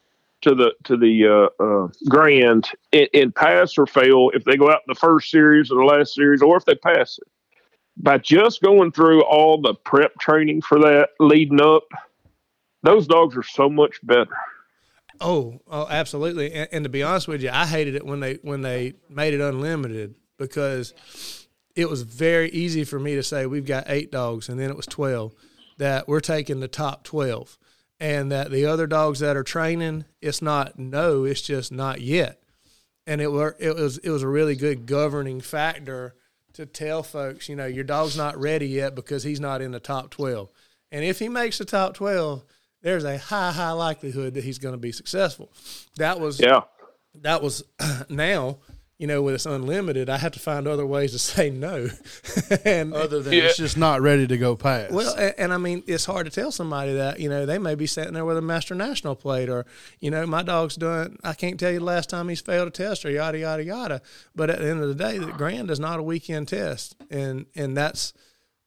to the to the uh, uh, grand in, in pass or fail if they go out in the first series or the last series or if they pass it by just going through all the prep training for that leading up those dogs are so much better Oh, oh, absolutely. And, and to be honest with you, I hated it when they when they made it unlimited because it was very easy for me to say we've got eight dogs, and then it was twelve. That we're taking the top twelve, and that the other dogs that are training, it's not no, it's just not yet. And it were it was it was a really good governing factor to tell folks, you know, your dog's not ready yet because he's not in the top twelve. And if he makes the top twelve, there's a high, high likelihood that he's going to be successful. That was yeah that was now you know, when it's unlimited, I have to find other ways to say no. and Other than it's just not ready to go past. well, and, and I mean, it's hard to tell somebody that you know they may be sitting there with a master national plate, or you know, my dog's done. I can't tell you the last time he's failed a test, or yada yada yada. But at the end of the day, the grand is not a weekend test, and and that's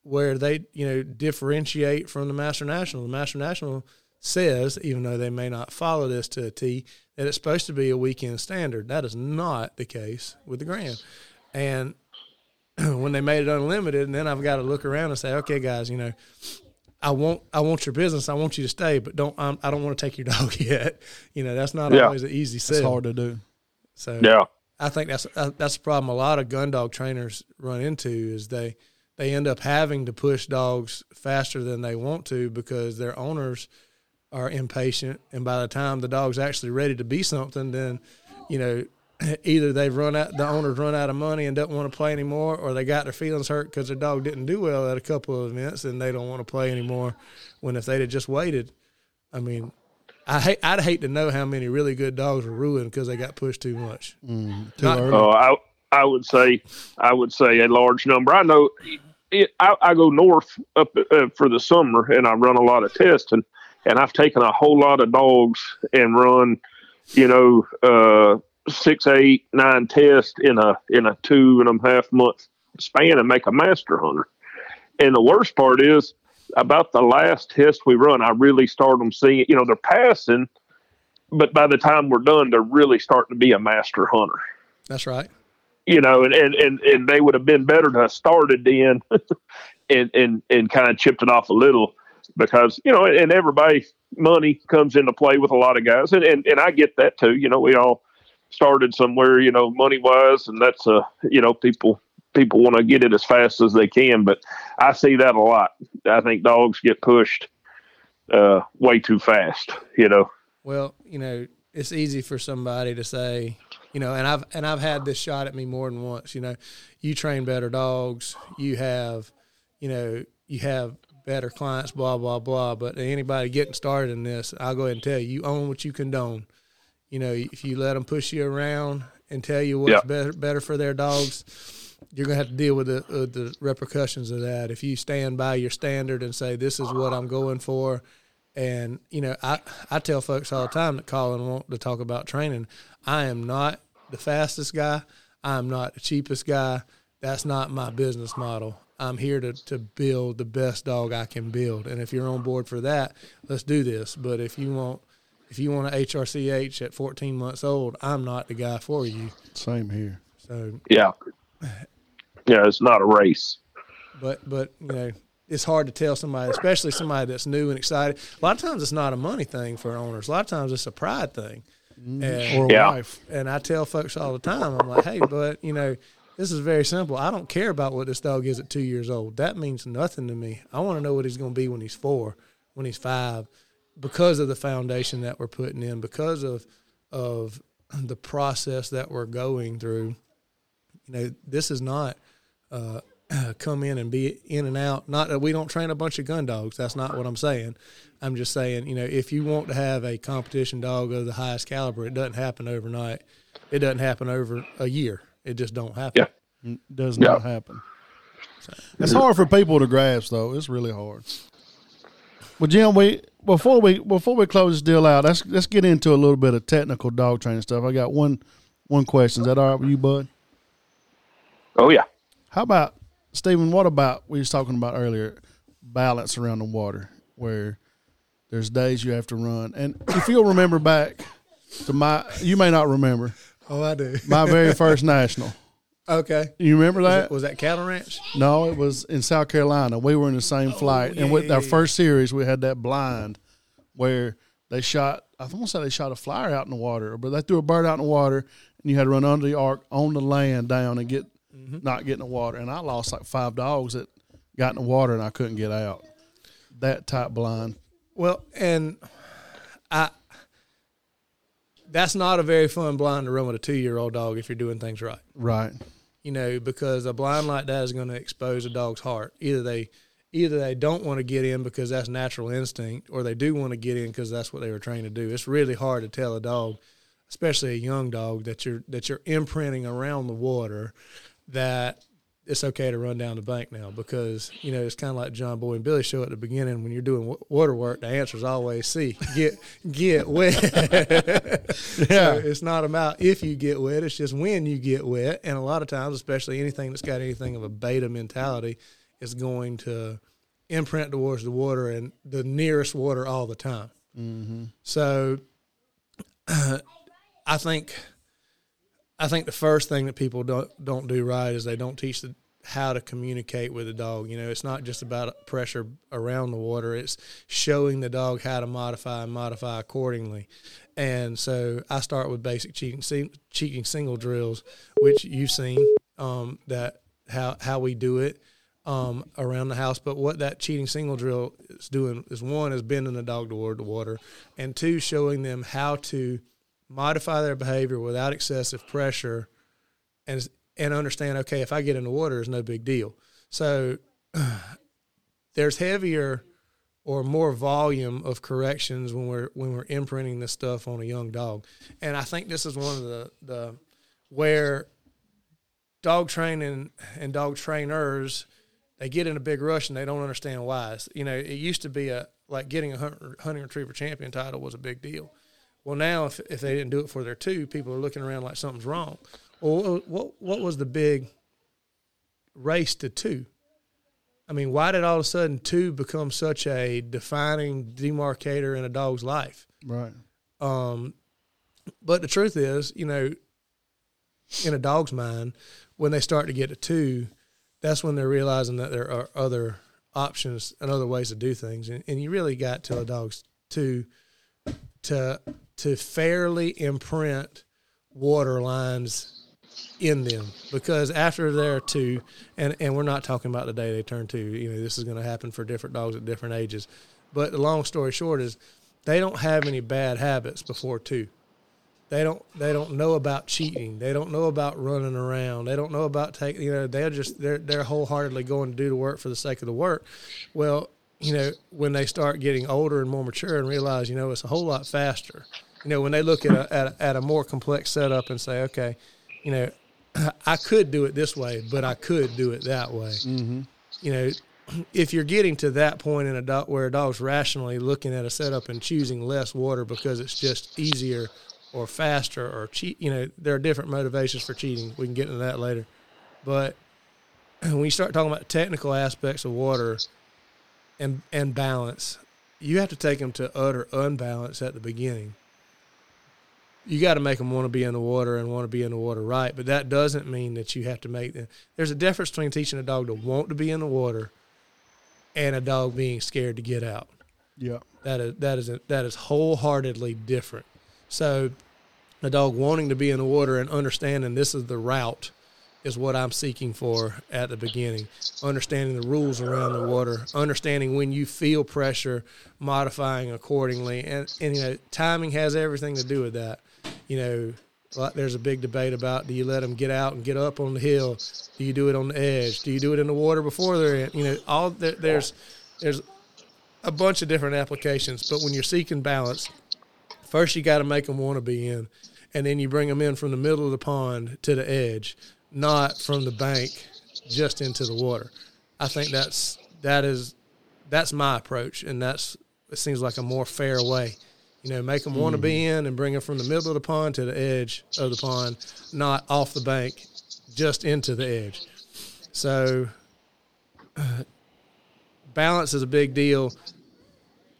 where they you know differentiate from the master national. The master national says, even though they may not follow this to a T, that it's supposed to be a weekend standard. That is not the case with the grand, and when they made it unlimited, and then I've got to look around and say, okay, guys, you know, I want I want your business. I want you to stay, but don't I'm, I don't want to take your dog yet. You know, that's not Yeah. always an easy it's sell. hard to do. So Yeah. I think that's uh, that's a problem a lot of gun dog trainers run into is they they end up having to push dogs faster than they want to because their owners are impatient, and by the time the dog's actually ready to be something, then you know either they've run out the owners run out of money and don't want to play anymore, or they got their feelings hurt because their dog didn't do well at a couple of events and they don't want to play anymore. When if they'd have just waited, I mean. I hate, I'd hate to know how many really good dogs were ruined because they got pushed too much. Too Not- early. Oh, I I would say I would say a large number. I know it, I, I go north up uh, for the summer and I run a lot of tests and and I've taken a whole lot of dogs and run, you know, uh, six, eight, nine tests in a in a two and a half month span and make a master hunter. And the worst part is about the last test we run, I really start them seeing, you know, they're passing, but by the time we're done, they're really starting to be a master hunter That's right. you know, and, and, and, and they would have been better to have started then and, and, and kind of chipped it off a little because, you know, and everybody money comes into play with a lot of guys. And, and, and I get that too. You know, we all started somewhere, you know, money wise, and that's, uh, you know, people, people want to get it as fast as they can, but I see that a lot. I think dogs get pushed, uh, way too fast, you know? Well, you know, it's easy for somebody to say, you know, and I've and I've had this shot at me more than once. You know, you train better dogs, you have, you know, you have better clients, blah blah blah. But anybody getting started in this, I'll go ahead and tell you, you own what you condone. You know, if you let them push you around and tell you what's Yeah. better better for their dogs, you're gonna have to deal with the uh, the repercussions of that. If you stand by your standard and say this is what I'm going for, and you know, I I tell folks all the time that call and want to talk about training. I am not the fastest guy. I'm not the cheapest guy. That's not my business model. I'm here to, to build the best dog I can build. And if you're on board for that, let's do this. But if you want if you want an HRCH at 14 months old, I'm not the guy for you. Same here. So, Yeah. Yeah. It's not a race. but but you know, it's hard to tell somebody, especially somebody that's new and excited. A lot of times it's not a money thing for owners. A lot of times it's a pride thing. Mm-hmm. And, Or a Yeah. wife. and I tell folks all the time, I'm like, hey, but you know, this is very simple. I don't care about what this dog is at two years old. That means nothing to me. I want to know what he's going to be when he's four, when he's five, because of the foundation that we're putting in, because of of the process that we're going through. You know, this is not uh, come in and be in and out. Not that we don't train a bunch of gun dogs. That's not what I'm saying. I'm just saying, you know, if you want to have a competition dog of the highest caliber, it doesn't happen overnight. It doesn't happen over a year. It just don't happen. Yeah. Does Yeah. not happen. It's hard for people to grasp, though. It's really hard. Well, Jim, we before we before we close this deal out, let's let's get into a little bit of technical dog training stuff. I got one one question. Is that all right with you, Bud? Oh yeah. How about Stephen? What about we was talking about earlier? Balance around the water, where there's days you have to run, and if you'll remember back to my, you may not remember Oh, I do. my very first national. okay. You remember Was that? that, was that Cattle Ranch? No, it was in South Carolina. We were in the same flight, and with Oh, yeah, our yeah, first series, we had that blind where they shot. I want to say they shot a flyer out in the water, but they threw a bird out in the water, and you had to run under the arc on the land down and get Mm-hmm. not get in the water. And I lost like five dogs that got in the water, and I couldn't get out. That type blind. Well, and I that's not a very fun blind to run with a two year old dog if you're doing things right. Right. You know, because a blind like that is going to expose a dog's heart. Either they either they don't want to get in because that's natural instinct, or they do want to get in because that's what they were trained to do. It's really hard to tell a dog, especially a young dog that you're that you're imprinting around the water that it's okay to run down the bank now because you know it's kind of like John Boy and Billy show at the beginning when you're doing water work. The answer is always C. Get get wet. yeah, so it's not about if you get wet; it's just when you get wet. And a lot of times, especially anything that's got anything of a beta mentality, is going to imprint towards the water and the nearest water all the time. Mm-hmm. So, I think I think the first thing that people don't don't do right is they don't teach the how to communicate with the dog. You know, it's not just about pressure around the water; it's showing the dog how to modify and modify accordingly. And so, I start with basic cheating cheating single drills, which you've seen um, that how how we do it um, around the house. But what that cheating single drill is doing is one is bending the dog toward the water, and two showing them how to modify their behavior without excessive pressure and and understand okay if i get in the water it's no big deal. So there's heavier or more volume of corrections when we're when we're imprinting this stuff on a young dog. And i think this is one of the the where dog training and dog trainers they get in a big rush and they don't understand why. You know it used to be a like getting a hunting retriever champion title was a big deal well, now if, if they didn't do it for their two, people are looking around like something's wrong. Well, what what was the big race to two? I mean, why did all of a sudden two become such a defining demarcator in a dog's life? Right. Um, but the truth is, you know, in a dog's mind, when they start to get to two, that's when they're realizing that there are other options and other ways to do things. And, and you really got to a dog's two to to fairly imprint water lines in them. Because after they're two and, and we're not talking about the day they turn two you know this is going to happen for different dogs at different ages. But the long story short is they don't have any bad habits before two. They don't they don't know about cheating. They don't know about running around. They don't know about taking you know they're just they're they're wholeheartedly going to do the work for the sake of the work. Well you know when they start getting older and more mature and realize you know it's a whole lot faster you know, when they look at a, at a, at a more complex setup and say, okay, you know, I could do it this way, but I could do it that way. Mm-hmm. You know, if you're getting to that point in a dog where a dog's rationally looking at a setup and choosing less water because it's just easier or faster or cheat, you know, there are different motivations for cheating. We can get into that later. But when you start talking about technical aspects of water and and balance, you have to take them to utter unbalance at the beginning you got to make them want to be in the water and want to be in the water right. But that doesn't mean that you have to make them. There's a difference between teaching a dog to want to be in the water and a dog being scared to get out. Yeah, that is that is a, that is wholeheartedly different. So, a dog wanting to be in the water and understanding this is the route is what I'm seeking for at the beginning. Understanding the rules around the water, understanding when you feel pressure, modifying accordingly, and and you know timing has everything to do with that you know, like there's a big debate about do you let them get out and get up on the hill? Do you do it on the edge? Do you do it in the water before they're in? You know, all there's there's a bunch of different applications. But when you're seeking balance, first you got to make them want to be in, and then you bring them in from the middle of the pond to the edge, not from the bank just into the water. I think that's that is that's my approach, and that's it seems like a more fair way you know, make them want to be mm-hmm. in and bring them from the middle of the pond to the edge of the pond, not off the bank, just into the edge. So, uh, balance is a big deal.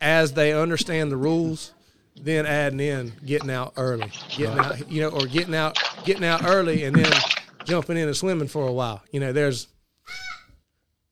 As they understand the rules, then adding in getting out early, getting out, you know, or getting out, getting out early, and then jumping in and swimming for a while. You know, there's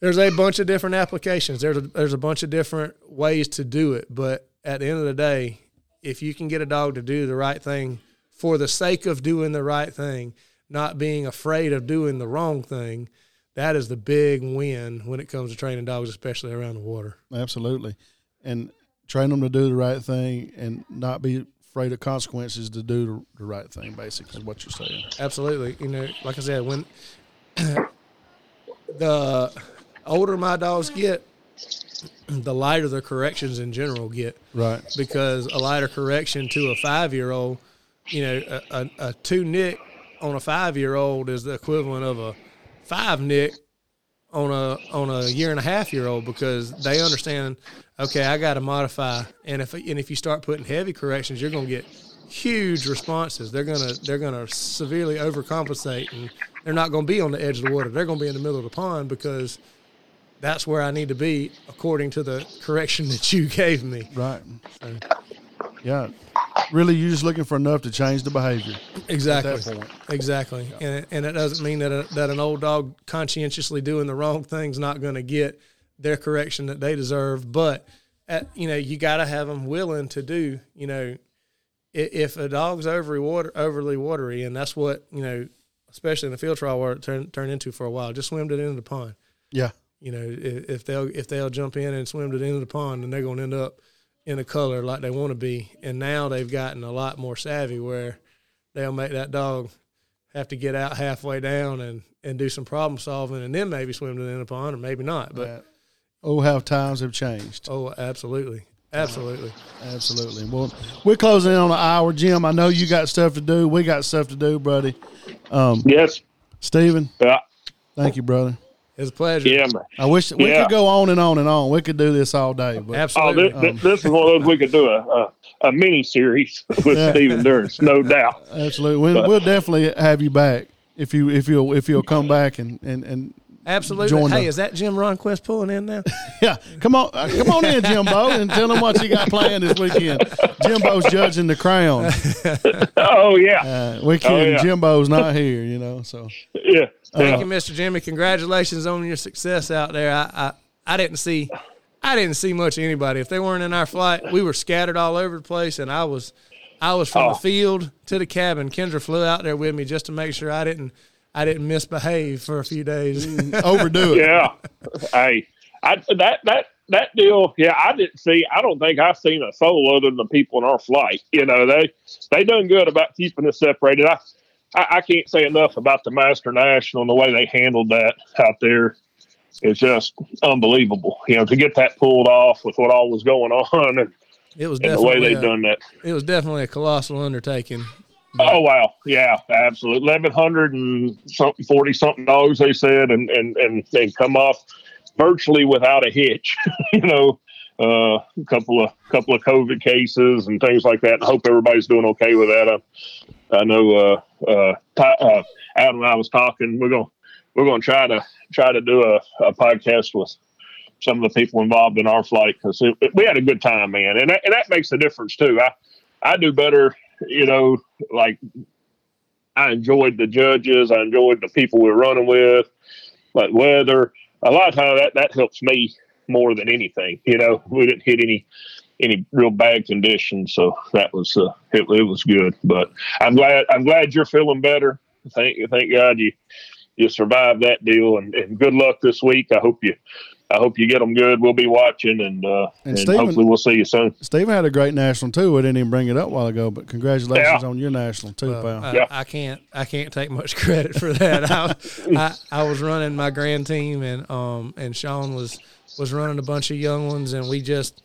there's a bunch of different applications. There's a, there's a bunch of different ways to do it, but at the end of the day, if you can get a dog to do the right thing for the sake of doing the right thing, not being afraid of doing the wrong thing, that is the big win when it comes to training dogs, especially around the water. Absolutely. And train them to do the right thing and not be afraid of consequences to do the right thing, basically, is what you're saying. Absolutely. You know, like I said, when the older my dogs get, the lighter the corrections in general get. Right. Because a lighter correction to a five year old you know, a, a, a two nick on a five year old is the equivalent of a five nick on a on a year and a half year old because they understand. Okay, I got to modify, and if and if you start putting heavy corrections, you're going to get huge responses. They're gonna they're gonna severely overcompensate, and they're not going to be on the edge of the water. They're going to be in the middle of the pond because that's where I need to be according to the correction that you gave me. Right. Yeah. Really, you're just looking for enough to change the behavior. Exactly. Exactly. And and it doesn't mean that a, that an old dog conscientiously doing the wrong thing's not going to get their correction that they deserve. But at, you know, you got to have them willing to do. You know, if a dog's overly water overly watery, and that's what you know, especially in the field trial work turned, turn into for a while. Just swim it into the pond. Yeah. You know, if, if they'll if they'll jump in and swim to the end of the pond, then they're going to end up in a color like they want to be. And now they've gotten a lot more savvy where they'll make that dog have to get out halfway down and, and do some problem solving, and then maybe swim to the end of the pond, or maybe not. But Yeah. Oh, how times have changed. oh, absolutely, absolutely. Absolutely. Well, we're closing in on an hour, Jim. I know you got stuff to do. We got stuff to do, buddy. Um, Yes. Stephen, Yeah. thank you, brother. It's a pleasure. Yeah, man. I wish we Yeah. could go on and on and on. We could do this all day, but Oh, this, this, this is one of those we could do a a, a mini series with Yeah. Stephen Durrence, no doubt. absolutely, we'll, we'll definitely have you back if you if you'll if you'll come back and and and absolutely. join Hey, the- is that Jim Ronquist pulling in now? yeah, come on, uh, come on in, Jimbo, and tell them what you got planned this weekend. Jimbo's judging the crown. Oh yeah, Uh, weekend, Oh, yeah. Jimbo's not here, you know. So yeah. Thank you, Mr. Jimmy. Congratulations on your success out there. I, I, I didn't see I didn't see much of anybody. If they weren't in our flight, we were scattered all over the place and I was I was from Oh. the field to the cabin. Kendra flew out there with me just to make sure I didn't I didn't misbehave for a few days. Mm, overdo it. yeah. hey, I that that that deal. Yeah, I didn't see. I don't think I've seen a soul other than the people in our flight. You know, they they done good about keeping us separated. I I, I can't say enough about the Master National and the way they handled that out there. It's just unbelievable. You know, to get that pulled off with what all was going on and, It was and the way definitely they done that. it was definitely a colossal undertaking. Oh wow, yeah, absolutely. Eleven hundred and something, forty something dollars they said, and and and and come off virtually without a hitch. you know, uh, a couple of couple of COVID cases and things like that. I hope everybody's doing okay with that. I, I know uh, uh, uh, Adam and I was talking. We're gonna we're gonna try to try to do a, a podcast with some of the people involved in our flight because we had a good time, man, and that, and that makes a difference too. I I do better, you know, like I enjoyed the judges, I enjoyed the people we were running with, like weather. A lot of time that that helps me more than anything. You know, we didn't hit any any real bad conditions, so that was uh, it, it was good. But I'm glad I'm glad you're feeling better. Thank you. thank God you you survived that deal, and, and good luck this week. I hope you. I hope you get them good. We'll be watching, and uh, And and, Stephen- hopefully we'll see you soon. Stephen had a great national too. I didn't even bring it up a while ago, but congratulations Yeah. on your national too, Well, pal. I, Yeah. I can't I can't take much credit for that. I, I I was running my grand team and um and Sean was was running a bunch of young ones and we just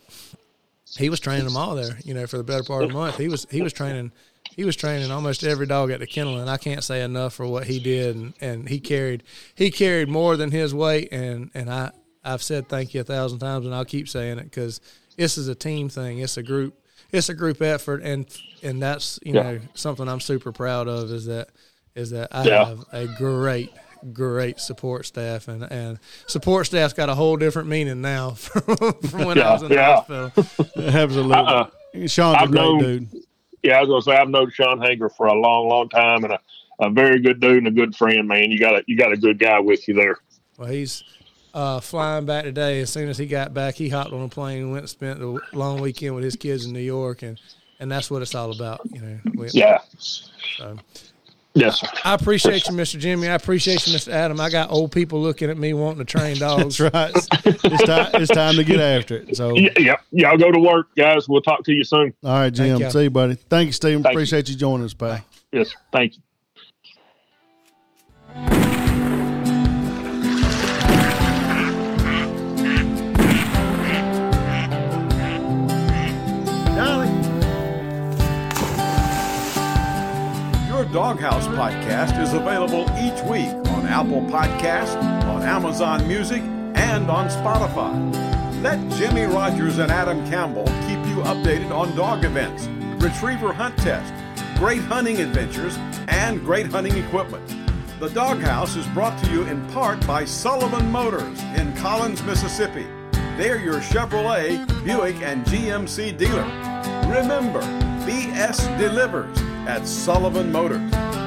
he was training them all there. You know, for the better part of a month, he was he was training he was training almost every dog at the kennel, and I can't say enough for what he did. And, and he carried he carried more than his weight, and and I I've said thank you a thousand times, and I'll keep saying it because this is a team thing. It's a group. It's a group effort, and and that's you Yeah. know something I'm super proud of is that is that I Yeah. have a great great support staff and and support staff's got a whole different meaning now from, from when I was in the yeah. hospital. Absolutely. Uh-uh. Sean's a I've great known- dude. yeah, I was gonna say I've known Sean Hager for a long, long time, and a, a very good dude and a good friend. Man, you got a you got a good guy with you there. Well, he's uh, flying back today. As soon as he got back, he hopped on a plane and went and spent the long weekend with his kids in New York, and and that's what it's all about. You know. We- Yeah. So, Yes, sir. I appreciate you, Mr. Jimmy. I appreciate you, Mr. Adam. I got old people looking at me wanting to train dogs. That's right. It's time. It's time to get after it. So, Yeah, yeah. Y'all go to work, guys. We'll talk to you soon. all right, Jim. you. See you, buddy. Thank you, Stephen. Thank you. Appreciate you joining us, pal. Yes, sir. thank you. Doghouse podcast is available each week on Apple Podcast, on Amazon Music, and on Spotify. Let Jimmy Rogers and Adam Campbell keep you updated on dog events, retriever hunt tests, great hunting adventures, and great hunting equipment. The Doghouse is brought to you in part by Sullivan Motors in Collins, Mississippi. They're your Chevrolet, Buick, and GMC dealer. Remember, BS delivers at Sullivan Motors.